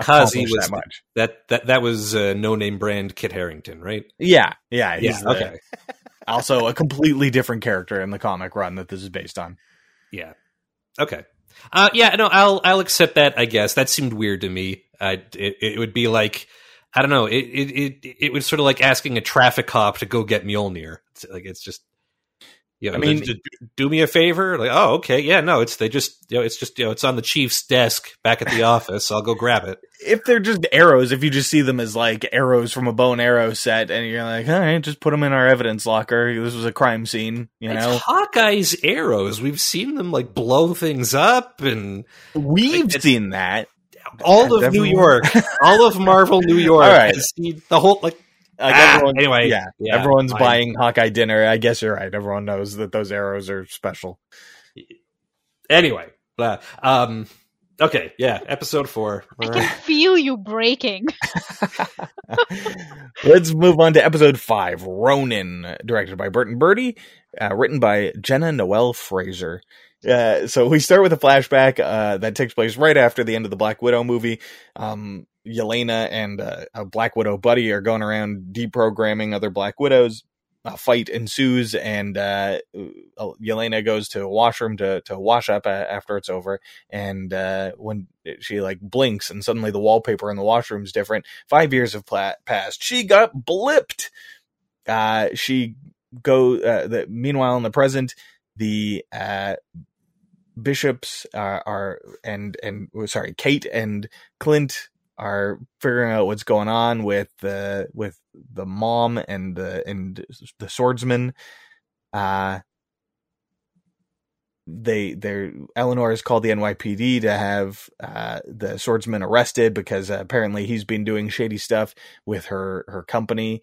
Kazi was that much. that that that was uh, no name brand Kit Harington, right? Yeah, yeah, Yeah. the- Okay. also a completely different character in the comic run that this is based on. Yeah. Okay. Uh, yeah. No, I'll I'll accept that. I guess that seemed weird to me. I it, it would be like I don't know. It it it it was sort of like asking a traffic cop to go get Mjolnir. It's like it's just. You know, I mean- do, do me a favor. Like, oh, okay, yeah, no, it's they just, you know, it's just, you know, it's on the chief's desk back at the office. I'll go grab it. If they're just arrows, if you just see them as like arrows from a bow and arrow set, and you're like, all right, just put them in our evidence locker. This was a crime scene, you know. It's Hawkeye's arrows. We've seen them like blow things up, and We've it's- seen that. all of New York, all of Marvel New York, All right. the whole like. Like Ah, everyone, anyway, yeah, yeah, everyone's fine. buying Hawkeye dinner. I guess you're right. Everyone knows that those arrows are special. Anyway, uh, um, okay, yeah, episode four. I can feel you breaking. Let's move on to episode five, Ronin, directed by Bert and Bertie, uh, written by Jenna Noel Frazier. Uh, so we start with a flashback uh, that takes place right after the end of the Black Widow movie. Um, Yelena and uh, a Black Widow buddy are going around deprogramming other Black Widows. A fight ensues, and uh, uh, Yelena goes to a washroom to to wash up uh, after it's over. And uh, when she like blinks, and suddenly the wallpaper in the washroom is different. Five years have pla- passed. She got blipped. Uh, she go. Uh, the, meanwhile, in the present, the bishops are, are and and sorry, Kate and Clint are figuring out what's going on with the with the mom and the and the swordsman. Uh, they they're Eleanor has called the NYPD to have uh, the swordsman arrested because uh, apparently he's been doing shady stuff with her her company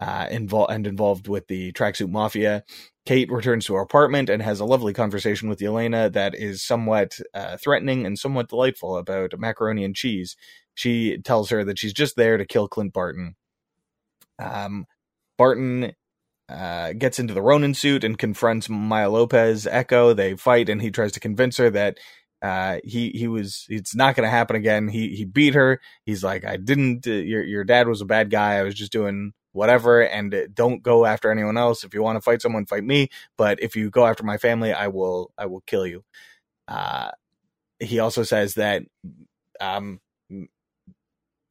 uh, involved and involved with the tracksuit mafia. Kate returns to her apartment and has a lovely conversation with Yelena that is somewhat uh, threatening and somewhat delightful about macaroni and cheese. She tells her that she's just there to kill Clint Barton. Um, Barton uh, gets into the Ronin suit and confronts Maya Lopez Echo. They fight, and he tries to convince her that uh, he he was it's not going to happen again. He he beat her. He's like, I didn't. Uh, your your dad was a bad guy. I was just doing whatever. And uh, don't go after anyone else. If you want to fight someone, fight me. But if you go after my family, I will I will kill you. Uh, he also says that um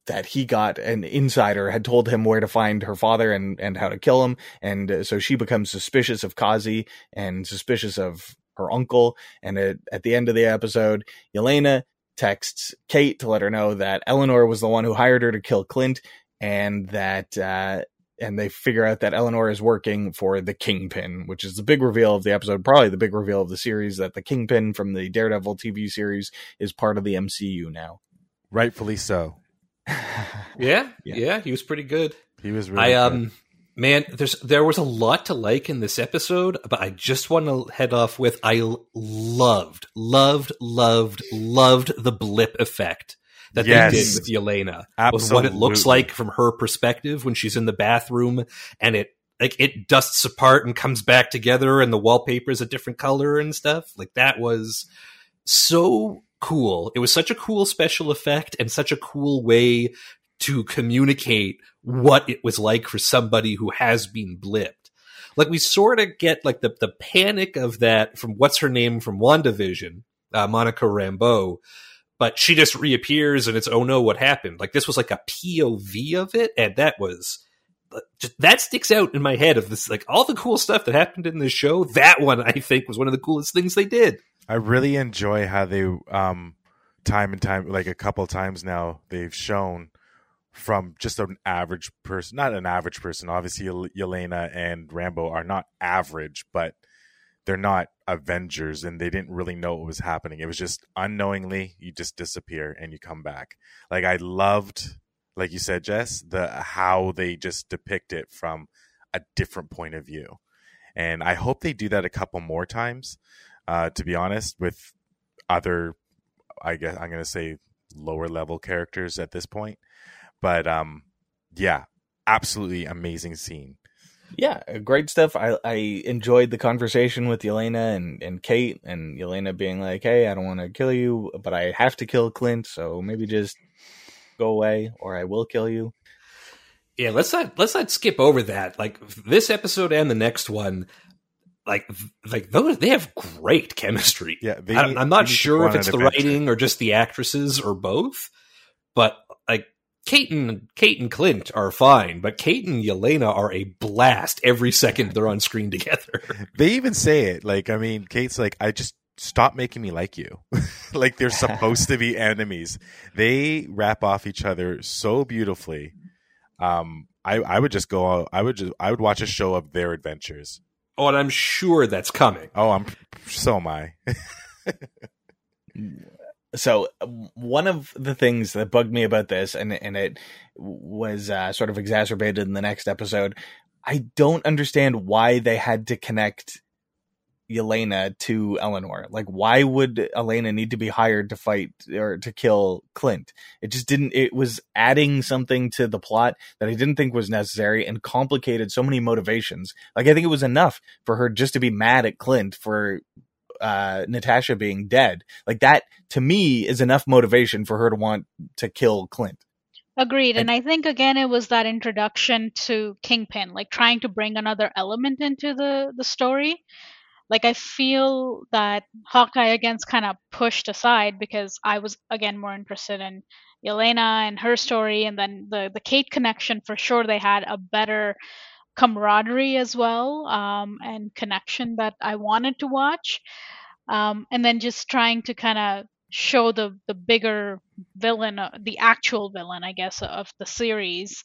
that he got an insider had told him where to find her father and and how to kill him and uh, so she becomes suspicious of Kazi and suspicious of her uncle and at, at the end of the episode Yelena texts Kate to let her know that Eleanor was the one who hired her to kill Clint and that uh and they figure out that Eleanor is working for the Kingpin, which is the big reveal of the episode, probably the big reveal of the series that the Kingpin from the Daredevil TV series is part of the MCU now. Rightfully so. Yeah, Yeah. he was pretty good. He was really I good. um man, there's there was a lot to like in this episode, but I just want to head off with I loved, loved, loved, loved the blip effect that Yes. they did with Yelena. With what it looks like from her perspective when she's in the bathroom and it like it dusts apart and comes back together and the wallpaper is a different color and stuff. Like that was so cool. It was such a cool special effect and such a cool way to communicate what it was like for somebody who has been blipped. Like we sort of get like the the panic of that from what's her name from WandaVision, uh, Monica Rambeau, but she just reappears and it's oh no what happened. Like this was like a POV of it and that was that sticks out in my head of this like all the cool stuff that happened in this show. That one I think was one of the coolest things they did. I really enjoy how they um time and time like a couple times now they've shown from just an average person, not an average person. Obviously, Yelena and Rambeau are not average, but they're not Avengers and they didn't really know what was happening. It was just unknowingly you just disappear and you come back. Like I loved like you said, Jess, the how they just depict it from a different point of view. And I hope they do that a couple more times. Uh, to be honest, with other I guess I'm gonna say lower level characters at this point. But um yeah, absolutely amazing scene. Yeah, great stuff. I, I enjoyed the conversation with Yelena and, and Kate, and Yelena being like, "Hey, I don't want to kill you, but I have to kill Clint, so maybe just go away, or I will kill you." Yeah, let's not let's not skip over that. Like this episode and the next one, like like those they have great chemistry. Yeah, they, I, am not sure if it's the adventure. writing or just the actresses or both, but like Kate and Kate and Clint are fine, but Kate and Yelena are a blast every second they're on screen together. They even say it. Like, I mean, Kate's like, I just stop making me like you. like they're supposed to be enemies. They wrap off each other so beautifully. Um, I, I would just go. I would just. I would watch a show of their adventures. Oh, and I'm sure that's coming. Oh, I'm. So am I. so one of the things that bugged me about this and and it was uh, sort of exacerbated in the next episode i don't understand why they had to connect Yelena to Eleanor. Like, why would Yelena need to be hired to fight or to kill Clint? It just didn't, it was adding something to the plot that I didn't think was necessary and complicated so many motivations. Like, I think it was enough for her just to be mad at Clint for uh, Natasha being dead. Like that to me is enough motivation for her to want to kill Clint. Agreed. And, and I think again it was that introduction to Kingpin, like trying to bring another element into the the story. Like I feel that Hawkeye again's kind of pushed aside because I was again more interested in Yelena and her story and then the the Kate connection for sure they had a better camaraderie as well um, and connection that I wanted to watch. Um, and then just trying to kind of show the the bigger villain, uh, the actual villain, I guess, of the series.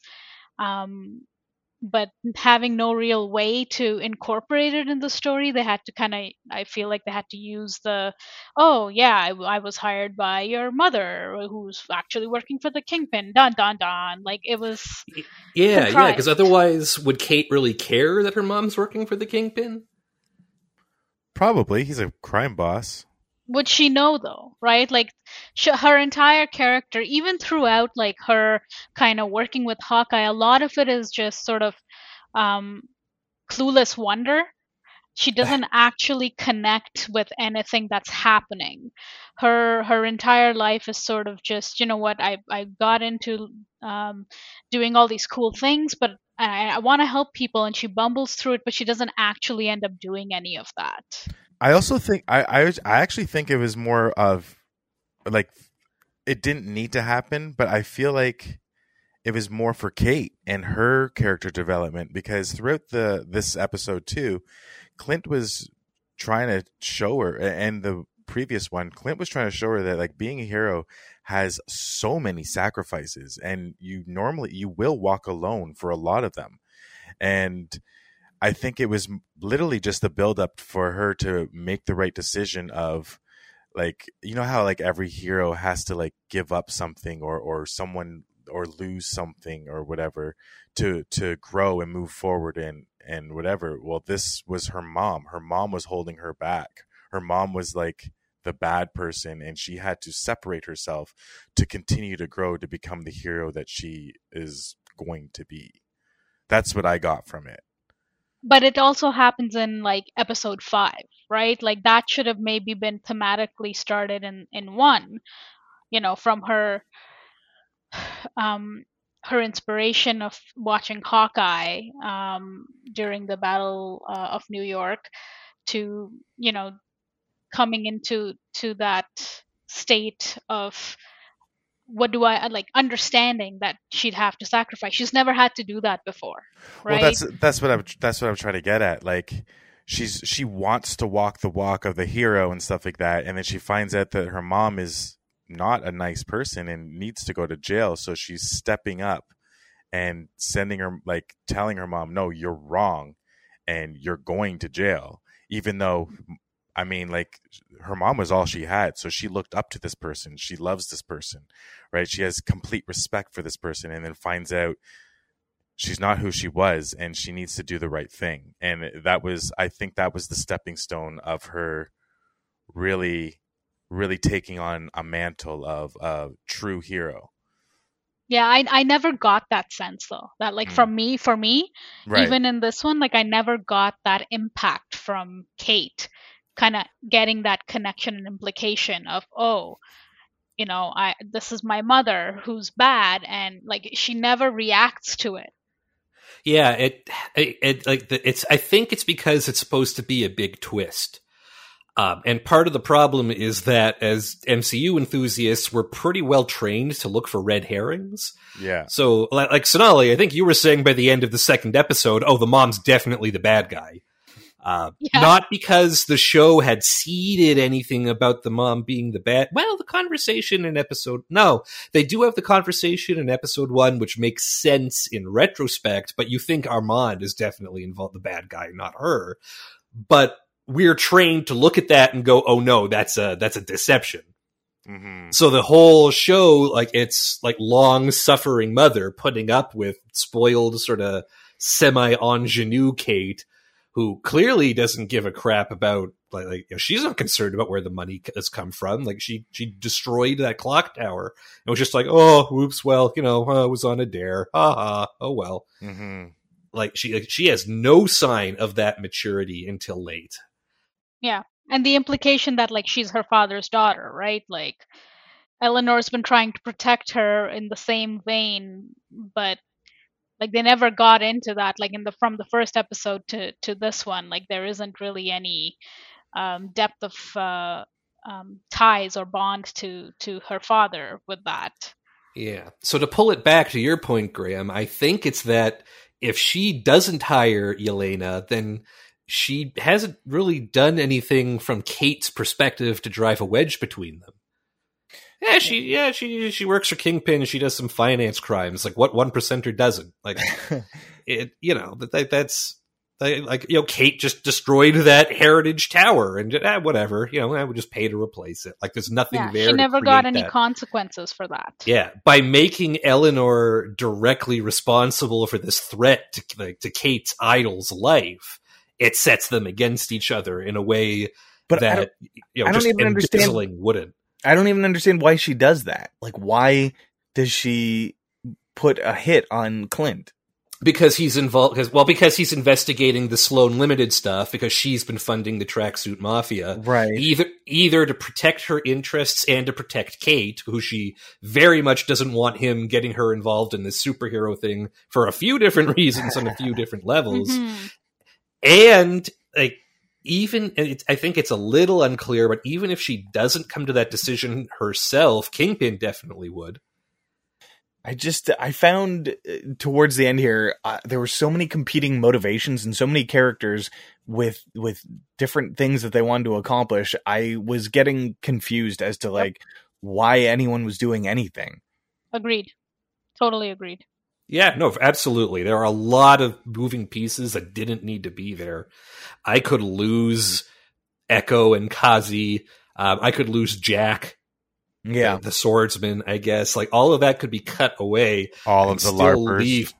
Um, but having no real way to incorporate it in the story they had to kind of i feel like they had to use the oh yeah I, I, was hired by your mother who's actually working for the kingpin dun dun dun. Like it was yeah contrived. yeah because otherwise would kate really care that her mom's working for the kingpin? Probably. He's a crime boss would she know though right? Like she, her entire character even throughout like her kind of working with hawkeye a lot of it is just sort of um clueless wonder. She doesn't actually connect with anything that's happening. Her her entire life is sort of just you know what i i got into um doing all these cool things but i i want to help people and she bumbles through it but she doesn't actually end up doing any of that I also think I, I I actually think it was more of like it didn't need to happen, but I feel like it was more for Kate and her character development because throughout the this episode too, Clint was trying to show her and the previous one, Clint was trying to show her that like being a hero has so many sacrifices and you normally you will walk alone for a lot of them. And I think it was literally just the build up for her to make the right decision of like you know how like every hero has to like give up something or or someone or lose something or whatever to to grow and move forward and and whatever? Well this was her mom. Her mom was holding her back. Her mom was like the bad person and she had to separate herself to continue to grow to become the hero that she is going to be. That's what i got from it but it also happens in like episode five, right? Like that should have maybe been thematically started in in one, you know, from her um her inspiration of watching Hawkeye um, during the Battle uh, of New York to you know coming into to that state of what do I uh, like understanding that she'd have to sacrifice. She's never had to do that before, right? Well, that's that's what I'm that's what I'm trying to get at. Like she's she wants to walk the walk of the hero and stuff like that, and then she finds out that her mom is not a nice person and needs to go to jail, so she's stepping up and sending her like telling her mom, "No, you're wrong, and you're going to jail." Even though I mean, like her mom was all she had, so she looked up to this person. She loves this person, right? She has complete respect for this person, and then finds out she's not who she was, and she needs to do the right thing. And that was, I think, that was the stepping stone of her really, really taking on a mantle of a true hero. Yeah, I I never got that sense though. That like Mm. from me, for me, Right. even in this one, like I never got that impact from Kate, kind of getting that connection and implication of oh, you know, I this is my mother who's bad, and like she never reacts to it. Yeah, it, it, it like the, it's. I think it's because it's supposed to be a big twist, um, and part of the problem is that as MCU enthusiasts, we're pretty well trained to look for red herrings. yeah. So, like, like Sonali, I think you were saying by the end of the second episode, oh, the mom's definitely the bad guy. Uh, Yeah. Not because the show had seeded anything about the mom being the bad. Well, the conversation in episode no, they do have the conversation in episode one, which makes sense in retrospect. But you think Armand is definitely involved, the bad guy, not her. But we're trained to look at that and go, "Oh no, that's a that's a deception." hmm So the whole show, like it's like long suffering mother putting up with spoiled sort of semi ingenue Kate, who clearly doesn't give a crap about like, like you know, she's not concerned about where the money has come from. Like she she destroyed that clock tower and was just like, oh, whoops, well, you know, uh, I was on a dare, ha ha, oh well. hmm Like she like, she has no sign of that maturity until late. Yeah, and the implication that like she's her father's daughter right like eleanor's been trying to protect her in the same vein but like they never got into that like in the from the first episode to to this one like there isn't really any um depth of uh um ties or bond to to her father with that Yeah. So to pull it back to your point, Graham, I think it's that if she doesn't hire Yelena, then she hasn't really done anything from Kate's perspective to drive a wedge between them. Yeah, she yeah she she works for Kingpin. She does some finance crimes. Like what one percenter doesn't? Like it, you know that, that that's like you know Kate just destroyed that heritage tower and ah, whatever. You know I would just pay to replace it. Like there's nothing yeah there. she to never got any that. consequences for that Yeah, by making Eleanor directly responsible for this threat to like, to Kate's idol's life, it sets them against each other in a way But that you know I don't just even understand- embezzling wouldn't. I don't even understand why she does that. Like, why does she put a hit on Clint? Because he's involved, because well, because he's investigating the Sloan Limited stuff. Because she's been funding the tracksuit mafia, Right. either either to protect her interests and to protect Kate, who she very much doesn't want him getting her involved in this superhero thing for a few different reasons on a few different levels. Mhm. and like even and i think it's a little unclear but even if she doesn't come to that decision herself kingpin definitely would I just I found uh, towards the end here uh, there were so many competing motivations and so many characters with with different things that they wanted to accomplish. I was getting confused as to like why anyone was doing anything. agreed totally agreed yeah no absolutely. There are a lot of moving pieces that didn't need to be there. I could lose echo and kazi. Um, i could lose jack Yeah. the, the swordsman i guess. Like all of that could be cut away All of the larpers. leave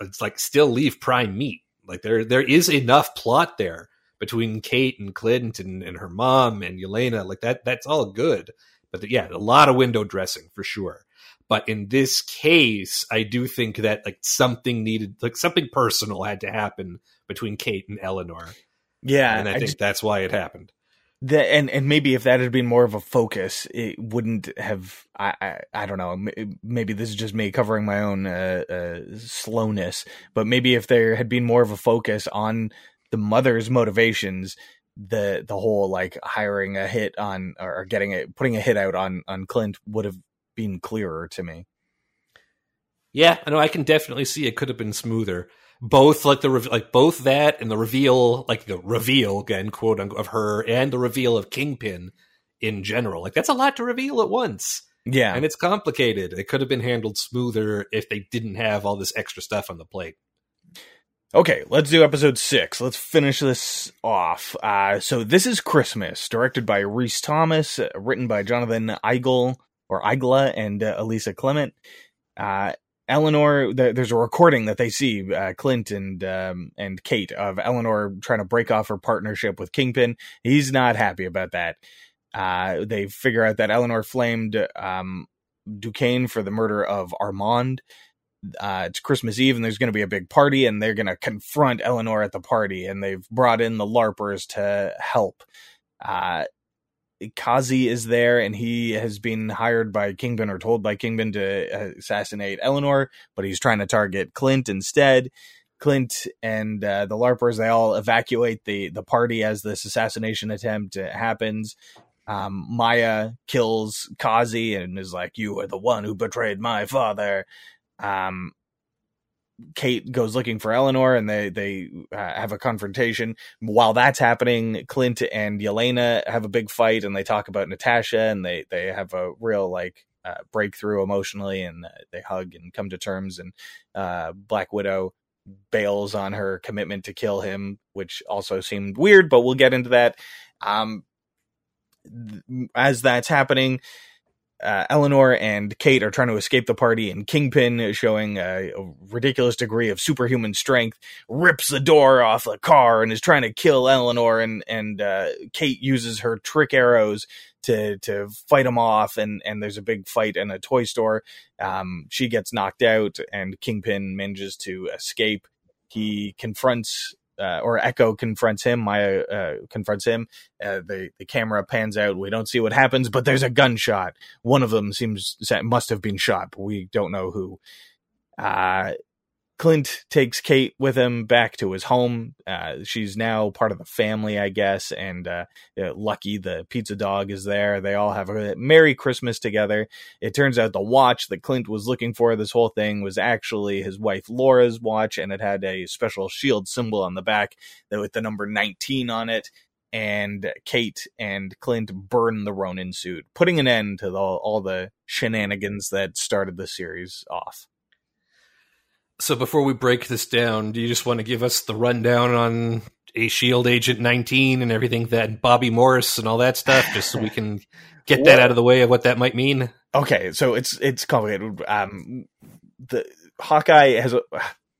it's like still leave prime meat. Like there there is enough plot there between kate and clint and, and her mom and yelena. Like that that's all good. But yeah a lot of window dressing for sure but in this case i do think that like something needed like something personal had to happen between kate and eleanor Yeah. and i, I think just- that's why it happened the, and and maybe if that had been more of a focus, it wouldn't have. I I, I don't know. Maybe this is just me covering my own uh, uh, slowness. But maybe if there had been more of a focus on the mother's motivations, the the whole like hiring a hit on or getting a putting a hit out on on Clint would have been clearer to me. Yeah, I know. I can definitely see it could have been smoother. Both like the like both that and the reveal, like the reveal again, quote unquote, of her and the reveal of Kingpin in general. Like that's a lot to reveal at once, Yeah, and it's complicated. It could have been handled smoother if they didn't have all this extra stuff on the plate. Okay, let's do episode six. Let's finish this off. Uh, so this is Christmas, directed by Rhys Thomas, uh, written by Jonathan Eigel or Igla and uh, Elisa Climent. Uh, Eleanor, th- there's a recording that they see uh, Clint and um, and Kate of Eleanor trying to break off her partnership with Kingpin. He's not happy about that. Uh, they figure out that Eleanor flamed um, Duquesne for the murder of Armand uh, it's Christmas Eve and there's going to be a big party and they're going to confront Eleanor at the party and they've brought in the LARPers to help. Uh, Kazi is there and he has been hired by Kingpin or told by Kingpin to assassinate Eleanor, but he's trying to target Clint instead. Clint and uh, the LARPers they all evacuate the the party as this assassination attempt happens. Um, Maya kills Kazi and is like, "You are the one who betrayed my father." um, Kate goes looking for Eleanor, and they they uh, have a confrontation. While that's happening, Clint and Yelena have a big fight, and they talk about Natasha, and they they have a real like uh, breakthrough emotionally, and uh, they hug and come to terms. And uh, Black Widow bails on her commitment to kill him, which also seemed weird, but we'll get into that. Um, th- as that's happening, uh, Eleanor and Kate are trying to escape the party, and Kingpin, showing a, a, ridiculous degree of superhuman strength, rips the door off the car and is trying to kill Eleanor. And and uh, Kate uses her trick arrows to to fight him off. And and there's a big fight in a toy store. Um, she gets knocked out, and Kingpin manages to escape. He confronts uh, or Echo confronts him. Maya uh, confronts him. Uh, the the camera pans out. We don't see what happens, but there's a gunshot. One of them seems must have been shot, but we don't know who. Clint takes Kate with him back to his home. Uh, she's now part of the family, I guess. And uh, Lucky, the pizza dog, is there. They all have a Merry Christmas together. It turns out the watch that Clint was looking for this whole thing was actually his wife Laura's watch, and it had a special shield symbol on the back that with the number 19 on it. And Kate and Clint burn the Ronin suit, putting an end to the, all the shenanigans that started the series off. So before we break this down, do you just want to give us the rundown on a Shield Agent 19 and everything that Bobby Morris and all that stuff, just so we can get that out of the way of what that might mean? Okay, so it's it's complicated. Um, the Hawkeye has a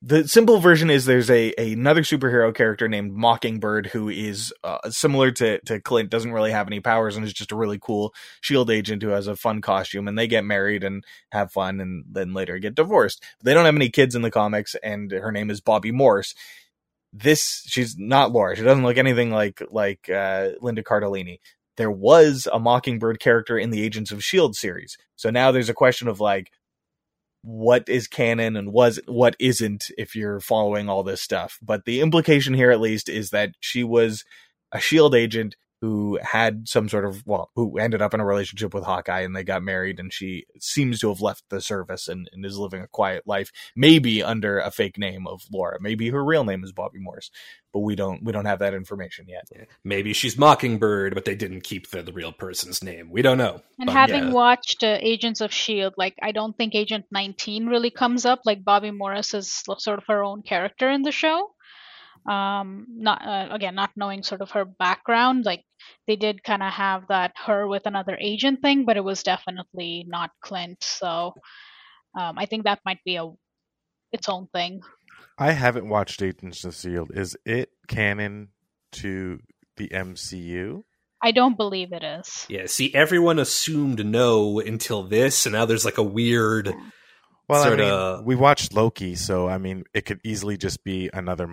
the simple version is there's a, a, another superhero character named Mockingbird who is uh, similar to to Clint, doesn't really have any powers and is just a really cool Shield agent who has a fun costume. And they get married and have fun, and then later get divorced. They don't have any kids in the comics, and her name is Bobbi Morse. This she's not Laura. She doesn't look anything like like uh, Linda Cardellini. There was a Mockingbird character in the Agents of Shield series, so now there's a question of like what is canon and was what isn't if you're following all this stuff. But the implication here at least is that she was a shield agent who had some sort of well who ended up in a relationship with Hawkeye and they got married and she seems to have left the service and, and is living a quiet life maybe under a fake name of Laura. Maybe her real name is Bobbi Morse but we don't we don't have that information yet. Yeah. maybe she's Mockingbird but they didn't keep the, the real person's name. We don't know. And but, having yeah. watched uh, Agents of Shield like I don't think Agent 19 really comes up. Like Bobby Morris is sort of her own character in the show. Um not uh, again not knowing sort of her background like they did kind of have that her with another agent thing but it was definitely not clint so um i think that might be a its own thing I haven't watched Agents of Shield. Is it canon to the MCU? I don't believe it is. Yeah, see, everyone assumed no until this, and now there's like a weird. Well, I sorta- mean, we watched Loki, so I mean, it could easily just be another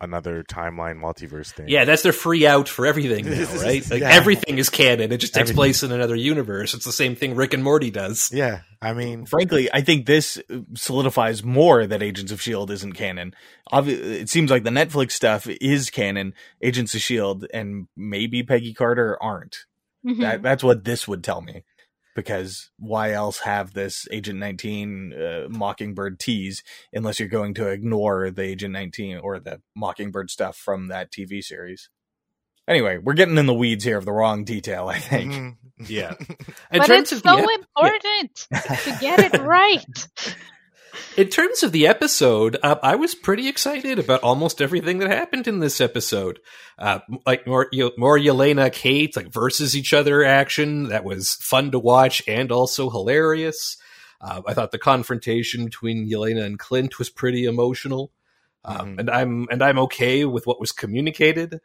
another timeline multiverse thing. Yeah, that's their free out for everything now, right? Like Yeah. everything is canon. It just takes Everything. place in another universe. It's the same thing Rick and Morty does. Yeah, I mean, frankly I think this solidifies more that Agents of Shield isn't canon Obvi- it seems like the Netflix stuff is canon Agents of Shield and maybe Peggy Carter aren't Mhm. that that's what this would tell me because why else have this Agent 19 uh, Mockingbird tease unless you're going to ignore the Agent 19 or the Mockingbird stuff from that TV series? Anyway, we're getting in the weeds here of the wrong detail, I think. Mhm. Yeah. But it's of so ep- important to get it right. In terms of the episode, uh, I was pretty excited about almost everything that happened in this episode. Uh, like more, Ye- more Yelena, Kate, like versus each other action that was fun to watch and also hilarious. Uh, I thought the confrontation between Yelena and Clint was pretty emotional, um, Mhm. and I'm and I'm okay with what was communicated.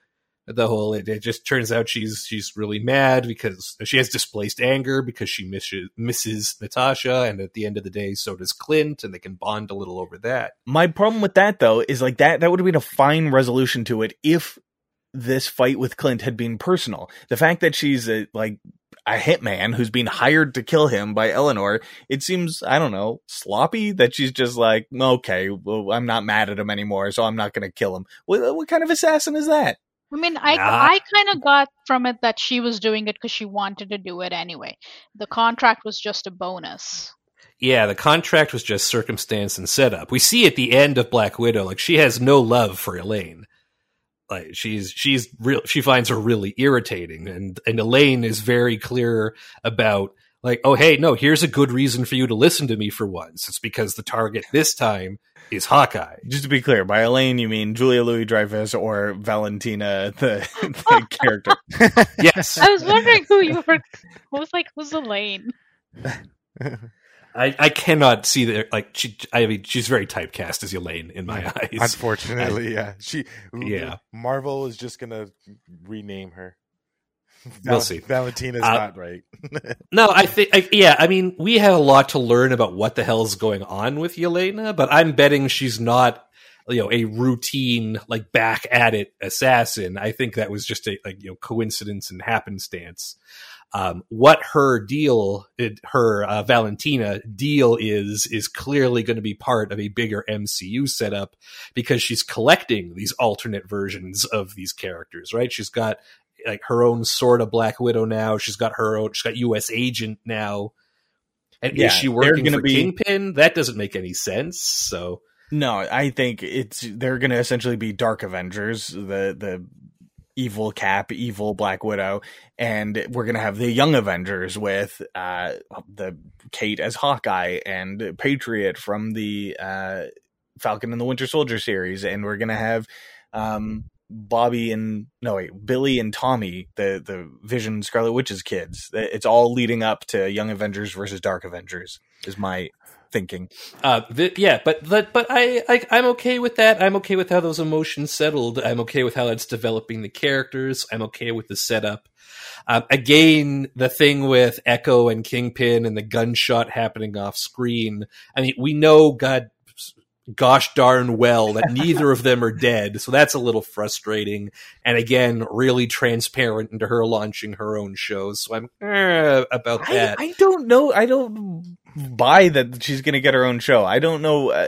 The whole it, it just turns out she's she's really mad because she has displaced anger because she misses misses Natasha, and at the end of the day, so does Clint, and they can bond a little over that. My problem with that though is like that that would have been a fine resolution to it if this fight with Clint had been personal. The fact that she's a like a hitman who's been hired to kill him by Eleanor, it seems I don't know sloppy that she's just like okay, well, I'm not mad at him anymore, so I'm not going to kill him. What, what kind of assassin is that? I mean, I Nah. I kind of got from it that she was doing it because she wanted to do it anyway. The contract was just a bonus. Yeah, the contract was just circumstance and setup. We see at the end of Black Widow, like she has no love for Elaine. Like she's she's real she finds her really irritating and and Elaine is very clear about like, oh hey, no, here's a good reason for you to listen to me for once. It's because the target this time is Hawkeye. Just to be clear, by Elaine you mean Julia Louis Dreyfus or Valentina, the, the character. Yes. I was wondering who you were. I was like, who's Elaine? I, I cannot see that like she I mean she's very typecast as Elaine in my eyes. Unfortunately, yeah. She Yeah. Marvel is just gonna rename her. We'll see. Valentina's Uh, not right. No, I think, I, yeah, I mean, we have a lot to learn about what the hell's going on with Yelena, but I'm betting she's not, you know, a routine, like, back at it assassin. I think that was just a, like, you know, coincidence and happenstance. Um, what her deal, it, her uh, Valentina deal is, is clearly going to be part of a bigger MCU setup because she's collecting these alternate versions of these characters, right? She's got like her own sort of Black Widow now. She's got her own. She's got U.S. Agent now. And Yeah, is she working for be- Kingpin? That doesn't make any sense. So No, I think it's they're going to essentially be Dark Avengers, the the evil Cap, evil Black Widow, and we're going to have the Young Avengers with uh the Kate as Hawkeye and Patriot from the uh Falcon and the Winter Soldier series, and we're going to have um Bobby and no wait, Billy and Tommy, the the Vision Scarlet Witch's kids. It's all leading up to Young Avengers versus Dark Avengers. Is my thinking. Uh, th- yeah, but but but I, I I'm okay with that. I'm okay with how those emotions settled. I'm okay with how that's developing the characters. I'm okay with the setup. Um, again, the thing with Echo and Kingpin and the gunshot happening off screen. I mean, we know, God, gosh darn well that neither of them are dead, so that's a little frustrating. And again, really transparent into her launching her own shows. So I'm eh, about that. I don't know. I don't buy that she's going to get her own show. I don't know. Uh,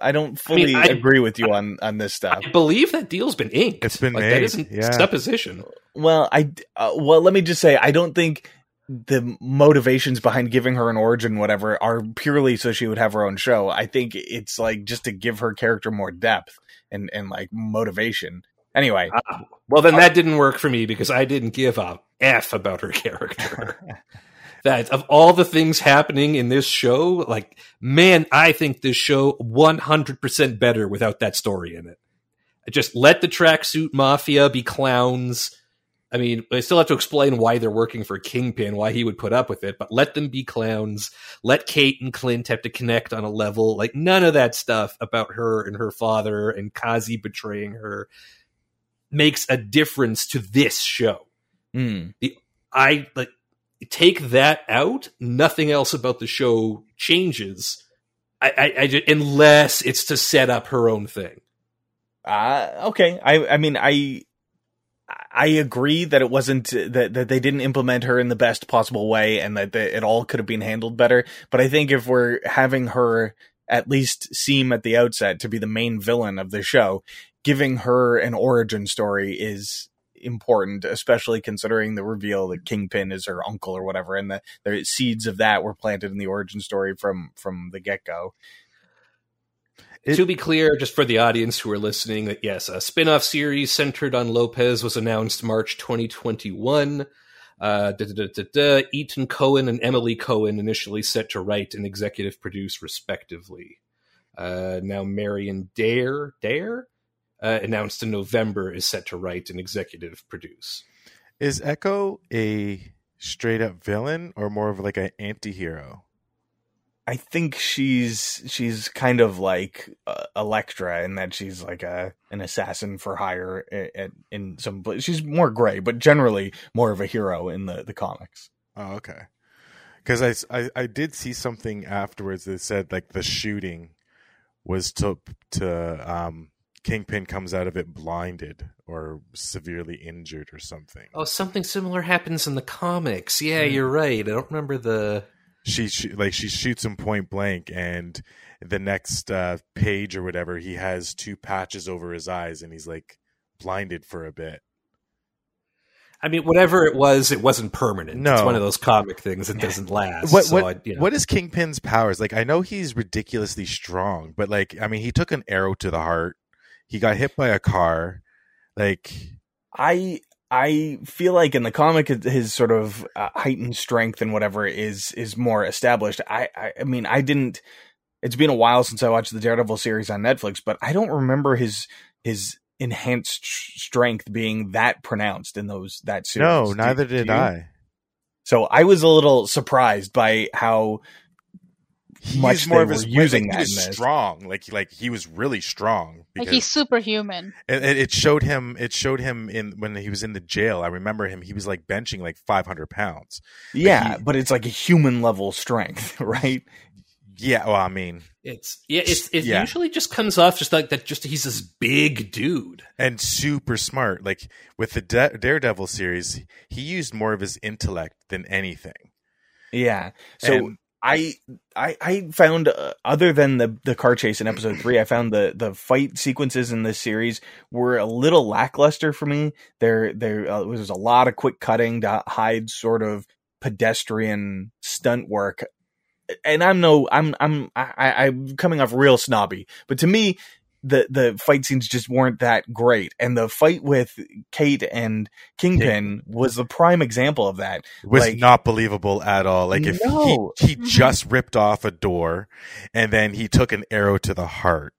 I don't fully I- agree with you on on this stuff. I believe that deal's been inked. It's been like, made, That isn't yeah. supposition. Well, I uh, well, let me just say, I don't think the motivations behind giving her an origin, whatever, are purely so she would have her own show. I think it's like just to give her character more depth and and like motivation. Anyway, Ah, well, then that didn't work for me because I didn't give a f about her character. that of all the things happening in this show, like man, I think this show 100% better without that story in it. Just let the tracksuit mafia be clowns. I mean, I still have to explain why they're working for Kingpin, why he would put up with it, but let them be clowns. Let Kate and Clint have to connect on a level. Like none of that stuff about her and her father and Kazi betraying her makes a difference to this show. hmm. I like take that out. Nothing else about the show changes. I, I, I just, unless it's to set up her own thing. Uh, okay. I I mean I I agree that it wasn't that that they didn't implement her in the best possible way and that, it all could have been handled better. But I think if we're having her at least seem at the outset to be the main villain of the show, giving her an origin story is important, especially considering the reveal that Kingpin is her uncle or whatever, and the, the seeds of that were planted in the origin story from from the get go. It- to be clear, just for the audience who are listening, that yes, a spin off series centered on Lopez was announced March 2021. Uh, da, da, da, da, da. Etan Cohen and Emily Cohen initially set to write and executive produce, respectively. Uh, now, Marion Dayre, Dayre uh, announced in November, is set to write and executive produce. Is Echo a straight up villain or more of like an anti hero? I think she's she's kind of like uh, Elektra in that she's like a an assassin for hire in, in some. pla- She's more gray, but generally more of a hero in the the comics. Oh, okay. Because I I did see something afterwards that said like the shooting was to to um Kingpin comes out of it blinded or severely injured or something. Oh, something similar happens in the comics. Yeah, Hmm. you're right. I don't remember the. She, she like she shoots him point blank, and the next uh, page or whatever, he has two patches over his eyes, and he's like blinded for a bit. I mean, whatever it was, it wasn't permanent. No. It's one of those comic things that doesn't last. What so what I, you know. what is Kingpin's powers? Like I know he's ridiculously strong, but like I mean, he took an arrow to the heart. He got hit by a car. Like I I feel like in the comic his sort of uh, heightened strength and whatever is is more established. I, I I mean I didn't. It's been a while since I watched the Daredevil series on Netflix, but I don't remember his his enhanced strength being that pronounced in those that series. no, neither do did you? I. So I was a little surprised by how He much used more they of his using like, that He was strong, like like he was really strong. Like he's superhuman. it, it it showed him. It showed him in when he was in the jail. I remember him. He was like benching like five hundred pounds. yeah, he- but it's like a human level strength, right? Yeah. Well, I mean, It's yeah. It's it Yeah. usually just comes off just like that. Just he's this big dude. and super smart. Like with the Da- Daredevil series, he used more of his intellect than anything. Yeah. So And- I I I found uh, other than the the car chase in episode 3, I found the the fight sequences in this series were a little lackluster for me. There there uh, was a lot of quick cutting to hide sort of pedestrian stunt work. And I'm no I'm I'm I, I'm coming off real snobby, but to me the the fight scenes just weren't that great. And the fight with Kate and Kingpin was the prime example of that. it was Like- not believable at all. Like if No. he he Mhm. just ripped off a door, and then he took an arrow to the heart,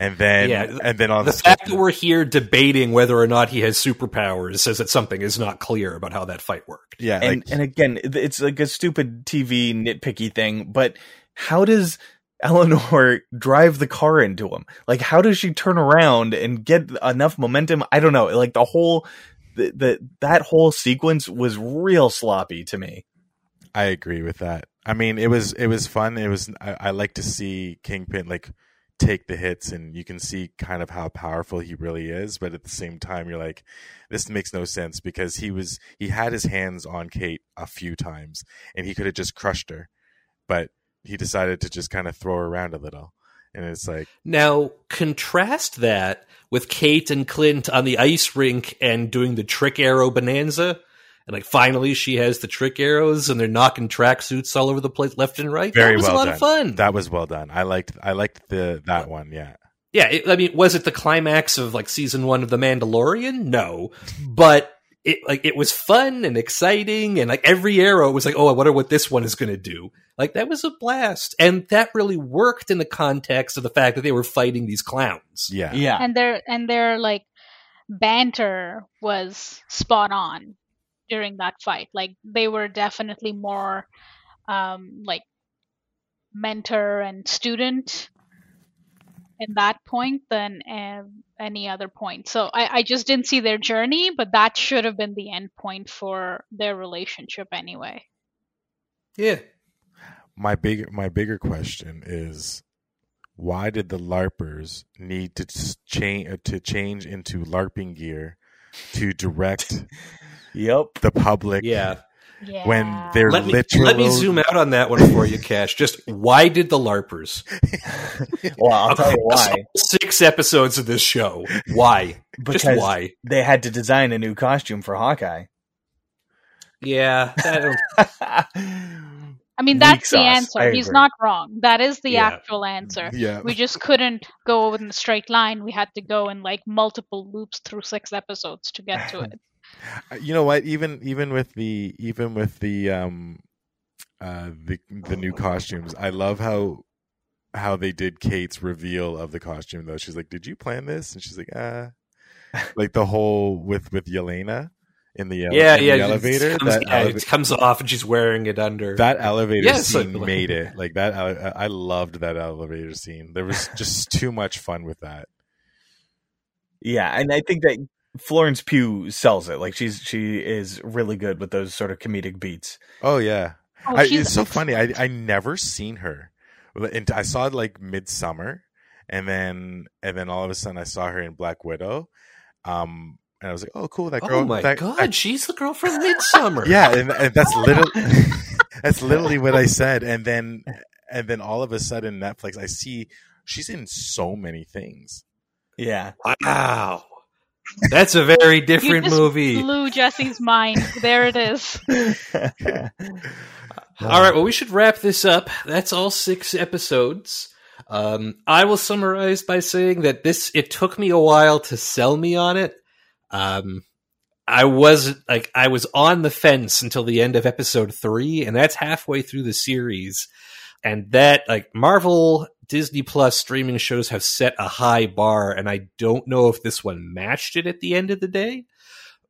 and then Yeah, and then on The fact that we're here debating whether or not he has superpowers says that something is not clear about how that fight worked. yeah, and like and again, it's like a stupid TV nitpicky thing. But how does Eleanor drive the car into him? Like, how does she turn around and get enough momentum? I don't know. Like the whole the, the that whole sequence was real sloppy to me. I agree with that. I mean, it was it was fun. It was I, I like to see Kingpin like take the hits, and you can see kind of how powerful he really is. But at the same time, you're like, this makes no sense because he was he had his hands on Kate a few times, and he could have just crushed her, but he decided to just kind of throw her around a little, and it's like. Now contrast that with Kate and Clint on the ice rink and doing the trick arrow bonanza. And like finally she has the trick arrows and they're knocking tracksuits all over the place left and right. Very that was well a lot done. of fun. That was well done. I liked I liked the that one. Yeah. yeah, it, I mean, was it the climax of like season one of The Mandalorian? No, but it like it was fun and exciting, and like every arrow was like, oh, I wonder what this one is going to do. Like that was a blast, and that really worked in the context of the fact that they were fighting these clowns. Yeah. Yeah, and their and their like banter was spot on during that fight like they were definitely more um like mentor and student in that point than uh, any other point so I, I just didn't see their journey but that should have been the end point for their relationship anyway Yeah, My big my bigger question is why did the larpers need to change to change into larping gear to direct yep. the public yeah. Yeah when they're Let me literally let me zoom out on that one for you, Cash. Just why did the larpers Well, I'll tell you why. six episodes of this show? Why? because Just why? they had to design a new costume for Hawkeye. Yeah, I mean, that's the sauce. answer. He's not wrong. That is the Yeah. actual answer. Yeah. We just couldn't go in a straight line. We had to go in like multiple loops through six episodes to get to it. Uh, you know what? Even even with the even with the um uh the the new costumes i love how how they did kate's reveal of the costume though. She's like did you plan this? And she's like uh like the whole with with yelena in the, ele- yeah, in yeah. the it elevator comes, that, yeah, eleva- it comes off and she's wearing it under. that elevator Yes, scene like- made it. Like that I, I loved that elevator scene. There was just too much fun with that. Yeah, and I think that Florence Pugh sells it. Like she's she is really good with those sort of comedic beats. oh yeah Oh, I, she's it's so funny. I I never seen her. And I saw it like midsummer, and then and then all of a sudden I saw her in Black Widow. Um, and I was like, oh, cool, that girl. oh my that- god, that- she's the girl from Midsummer. yeah, and, and that's literally that's literally what I said. And then and then all of a sudden Netflix, I see she's in so many things. Yeah, Wow. That's a very You different just movie. blew Jesse's mind. There it is. All right, well, we should wrap this up. That's all six episodes. Um, I will summarize by saying that this it took me a while to sell me on it. Um, I was like I was on the fence until the end of episode three, and that's halfway through the series. And that like Marvel Disney Plus streaming shows have set a high bar, and I don't know if this one matched it at the end of the day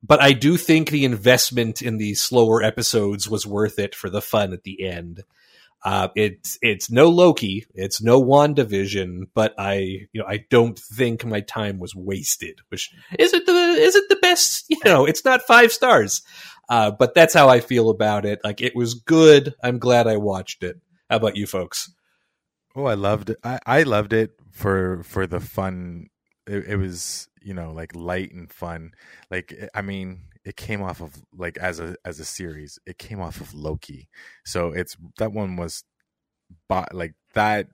but I do think the investment in the slower episodes was worth it for the fun at the end. Uh, it's it's no Loki, it's no WandaVision, but I you know I don't think my time was wasted. Which isn't the isn't the best. You know, it's not five stars, uh, but that's how I feel about it. Like it was good. I'm glad I watched it. How about you folks? Oh, I loved it. I, I loved it for for the fun. It, it was you know like light and fun. Like eh, I mean, it came off of like as a as a series. It came off of Loki, so it's that one was, but like that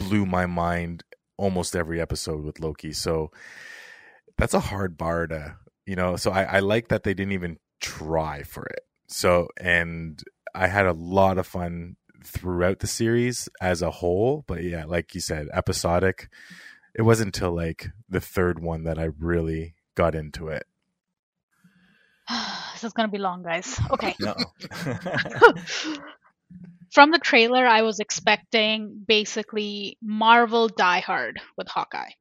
blew my mind almost every episode with Loki. So that's a hard bar to you know. So I, I like that they didn't even try for it. So and I had a lot of fun throughout the series as a whole. But yeah, like you said, episodic. It wasn't until like the third one that I really got into it. this is gonna be long, guys. Okay. no. From the trailer, I was expecting basically Marvel Die Hard with Hawkeye.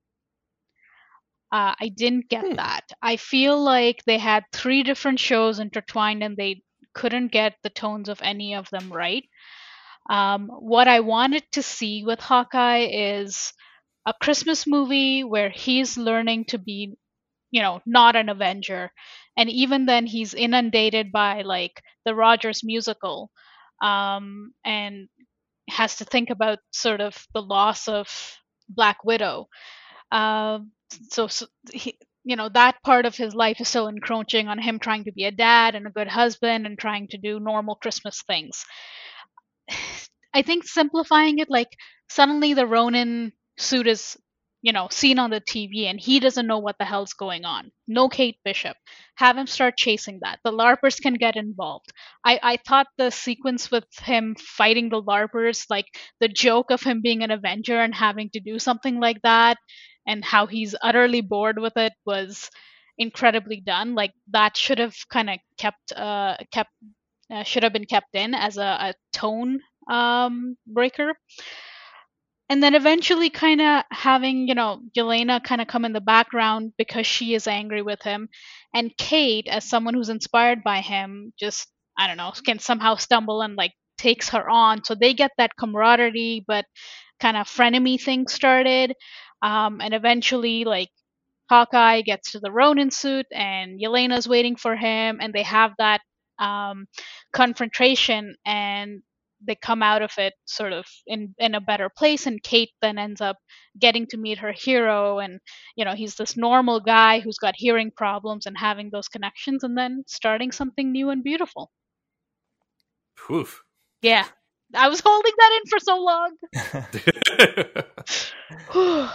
Uh, I didn't get Hmm. that. I feel like they had three different shows intertwined and they couldn't get the tones of any of them right. Um, what I wanted to see with Hawkeye is a Christmas movie where he's learning to be, you know, not an Avenger. And even then, he's inundated by like the Rogers musical um, and has to think about sort of the loss of Black Widow. Um, so, so he, you know, that part of his life is still encroaching on him trying to be a dad and a good husband and trying to do normal Christmas things. I think simplifying it, like suddenly the Ronin suit is, you know, seen on the TV and he doesn't know what the hell's going on. No Kate Bishop. Have him start chasing that. The LARPers can get involved. I, I thought the sequence with him fighting the LARPers, like the joke of him being an Avenger and having to do something like that, and how he's utterly bored with it was incredibly done. Like that should have kind of kept uh kept uh, should have been kept in as a, a tone um breaker. And then eventually kind of having you know Yelena kind of come in the background because she is angry with him and Kate as someone who's inspired by him just I don't know can somehow stumble and like takes her on. So they get that camaraderie but kind of frenemy thing started um, and eventually like Hawkeye gets to the Ronin suit and Yelena's waiting for him and they have that um, confrontation and they come out of it sort of in in a better place and Kate then ends up getting to meet her hero and you know he's this normal guy who's got hearing problems and having those connections and then starting something new and beautiful. Oof. Yeah. I was holding that in for so long.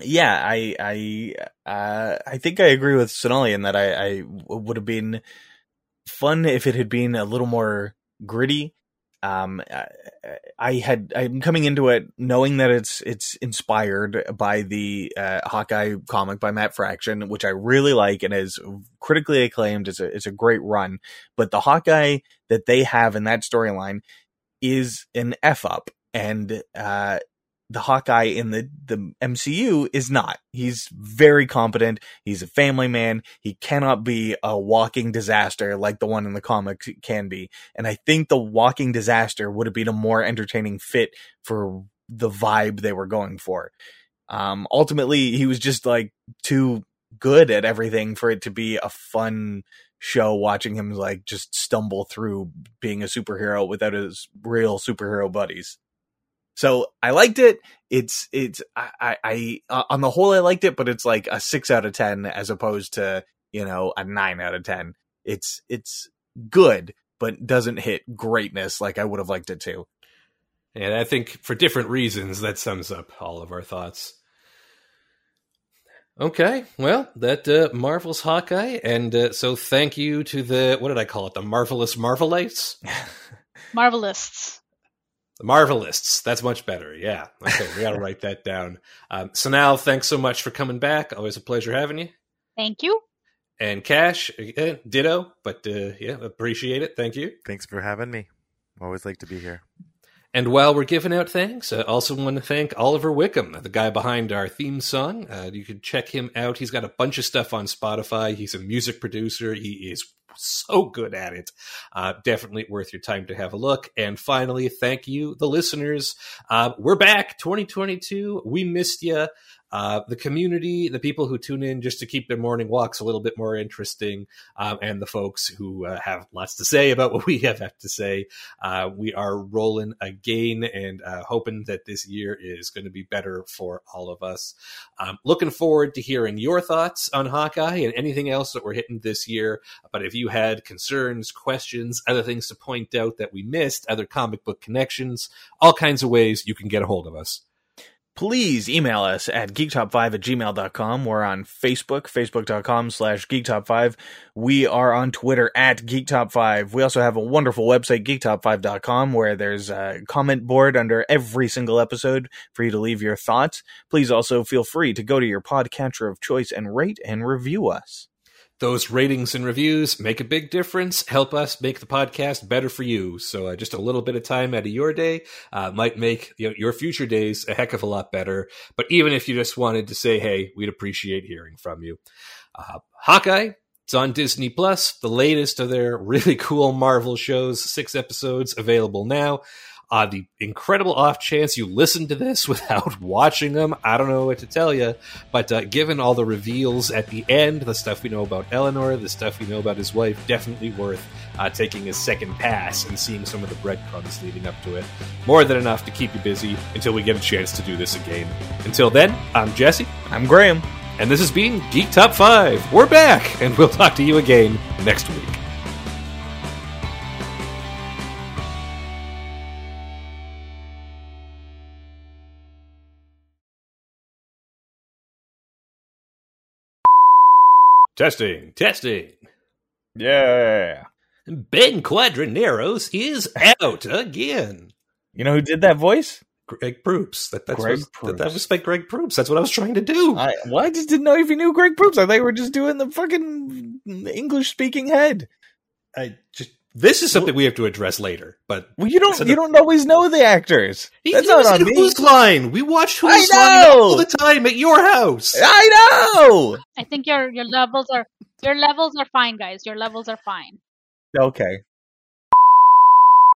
yeah, I I uh, I think I agree with Sonali in that I, I would have been fun if it had been a little more gritty. Um, I, I had I'm coming into it knowing that it's it's inspired by the uh, Hawkeye comic by Matt Fraction, which I really like and is critically acclaimed. It's a it's a great run, but the Hawkeye that they have in that storyline is an f up, and uh, the Hawkeye in the, the MCU is not. He's very competent. He's a family man. He cannot be a walking disaster like the one in the comics can be. And I think the walking disaster would have been a more entertaining fit for the vibe they were going for. Um, ultimately, he was just like too good at everything for it to be a fun show watching him like just stumble through being a superhero without his real superhero buddies. So I liked it. It's it's I, I, I uh, on the whole I liked it, but it's like a six out of ten as opposed to you know a nine out of ten. It's it's good, but doesn't hit greatness like I would have liked it to. And I think for different reasons that sums up all of our thoughts. Okay, well, that uh, Marvel's Hawkeye, and uh, so thank you to the what did I call it? The marvelous Marvelites, Marvelists. The Marvelists. That's much better. Yeah. Okay, we got to write that down. Um, so now, thanks so much for coming back. Always a pleasure having you. Thank you. And Cash, eh, ditto, but uh, yeah, appreciate it. Thank you. Thanks for having me. Always like to be here. And while we're giving out thanks, I also want to thank Oliver Wickham, the guy behind our theme song. Uh, you can check him out. He's got a bunch of stuff on Spotify. He's a music producer. He is so good at it. Uh, definitely worth your time to have a look. And finally, thank you, the listeners. Uh, we're back, 2022. We missed you. Uh, the community, the people who tune in just to keep their morning walks a little bit more interesting, um, and the folks who uh, have lots to say about what we have, have to say. Uh, we are rolling again and uh, hoping that this year is going to be better for all of us. Um, looking forward to hearing your thoughts on Hawkeye and anything else that we're hitting this year. But if you had concerns, questions, other things to point out that we missed, other comic book connections, all kinds of ways you can get a hold of us please email us at geektop5 at gmail.com. We're on Facebook, facebook.com slash geektop5. We are on Twitter at geektop5. We also have a wonderful website, geektop5.com, where there's a comment board under every single episode for you to leave your thoughts. Please also feel free to go to your podcatcher of choice and rate and review us those ratings and reviews make a big difference help us make the podcast better for you so uh, just a little bit of time out of your day uh, might make you know, your future days a heck of a lot better but even if you just wanted to say hey we'd appreciate hearing from you uh, hawkeye it's on Disney Plus, the latest of their really cool Marvel shows, six episodes available now. Uh, the incredible off chance you listen to this without watching them, I don't know what to tell you. But uh, given all the reveals at the end, the stuff we know about Eleanor, the stuff we know about his wife, definitely worth uh, taking a second pass and seeing some of the breadcrumbs leading up to it. More than enough to keep you busy until we get a chance to do this again. Until then, I'm Jesse. I'm Graham. And this has been Geek Top 5. We're back, and we'll talk to you again next week. Testing, testing. Yeah. Ben Quadinaros is out again. You know who did that voice? Greg Proops. That, that's Greg was, Proops. That, that was by Greg Proops. That's what I was trying to do. I, well, I just didn't know if you knew Greg Proops. I thought you were just doing the fucking English speaking head. I just this is something we have to address later. But Well, you don't you don't always know the actors. he, That's he was not on in me. Whose Line? We watched I Whose Line all the time at your house. I know. I think your your levels are your levels are fine, guys. Your levels are fine. Okay.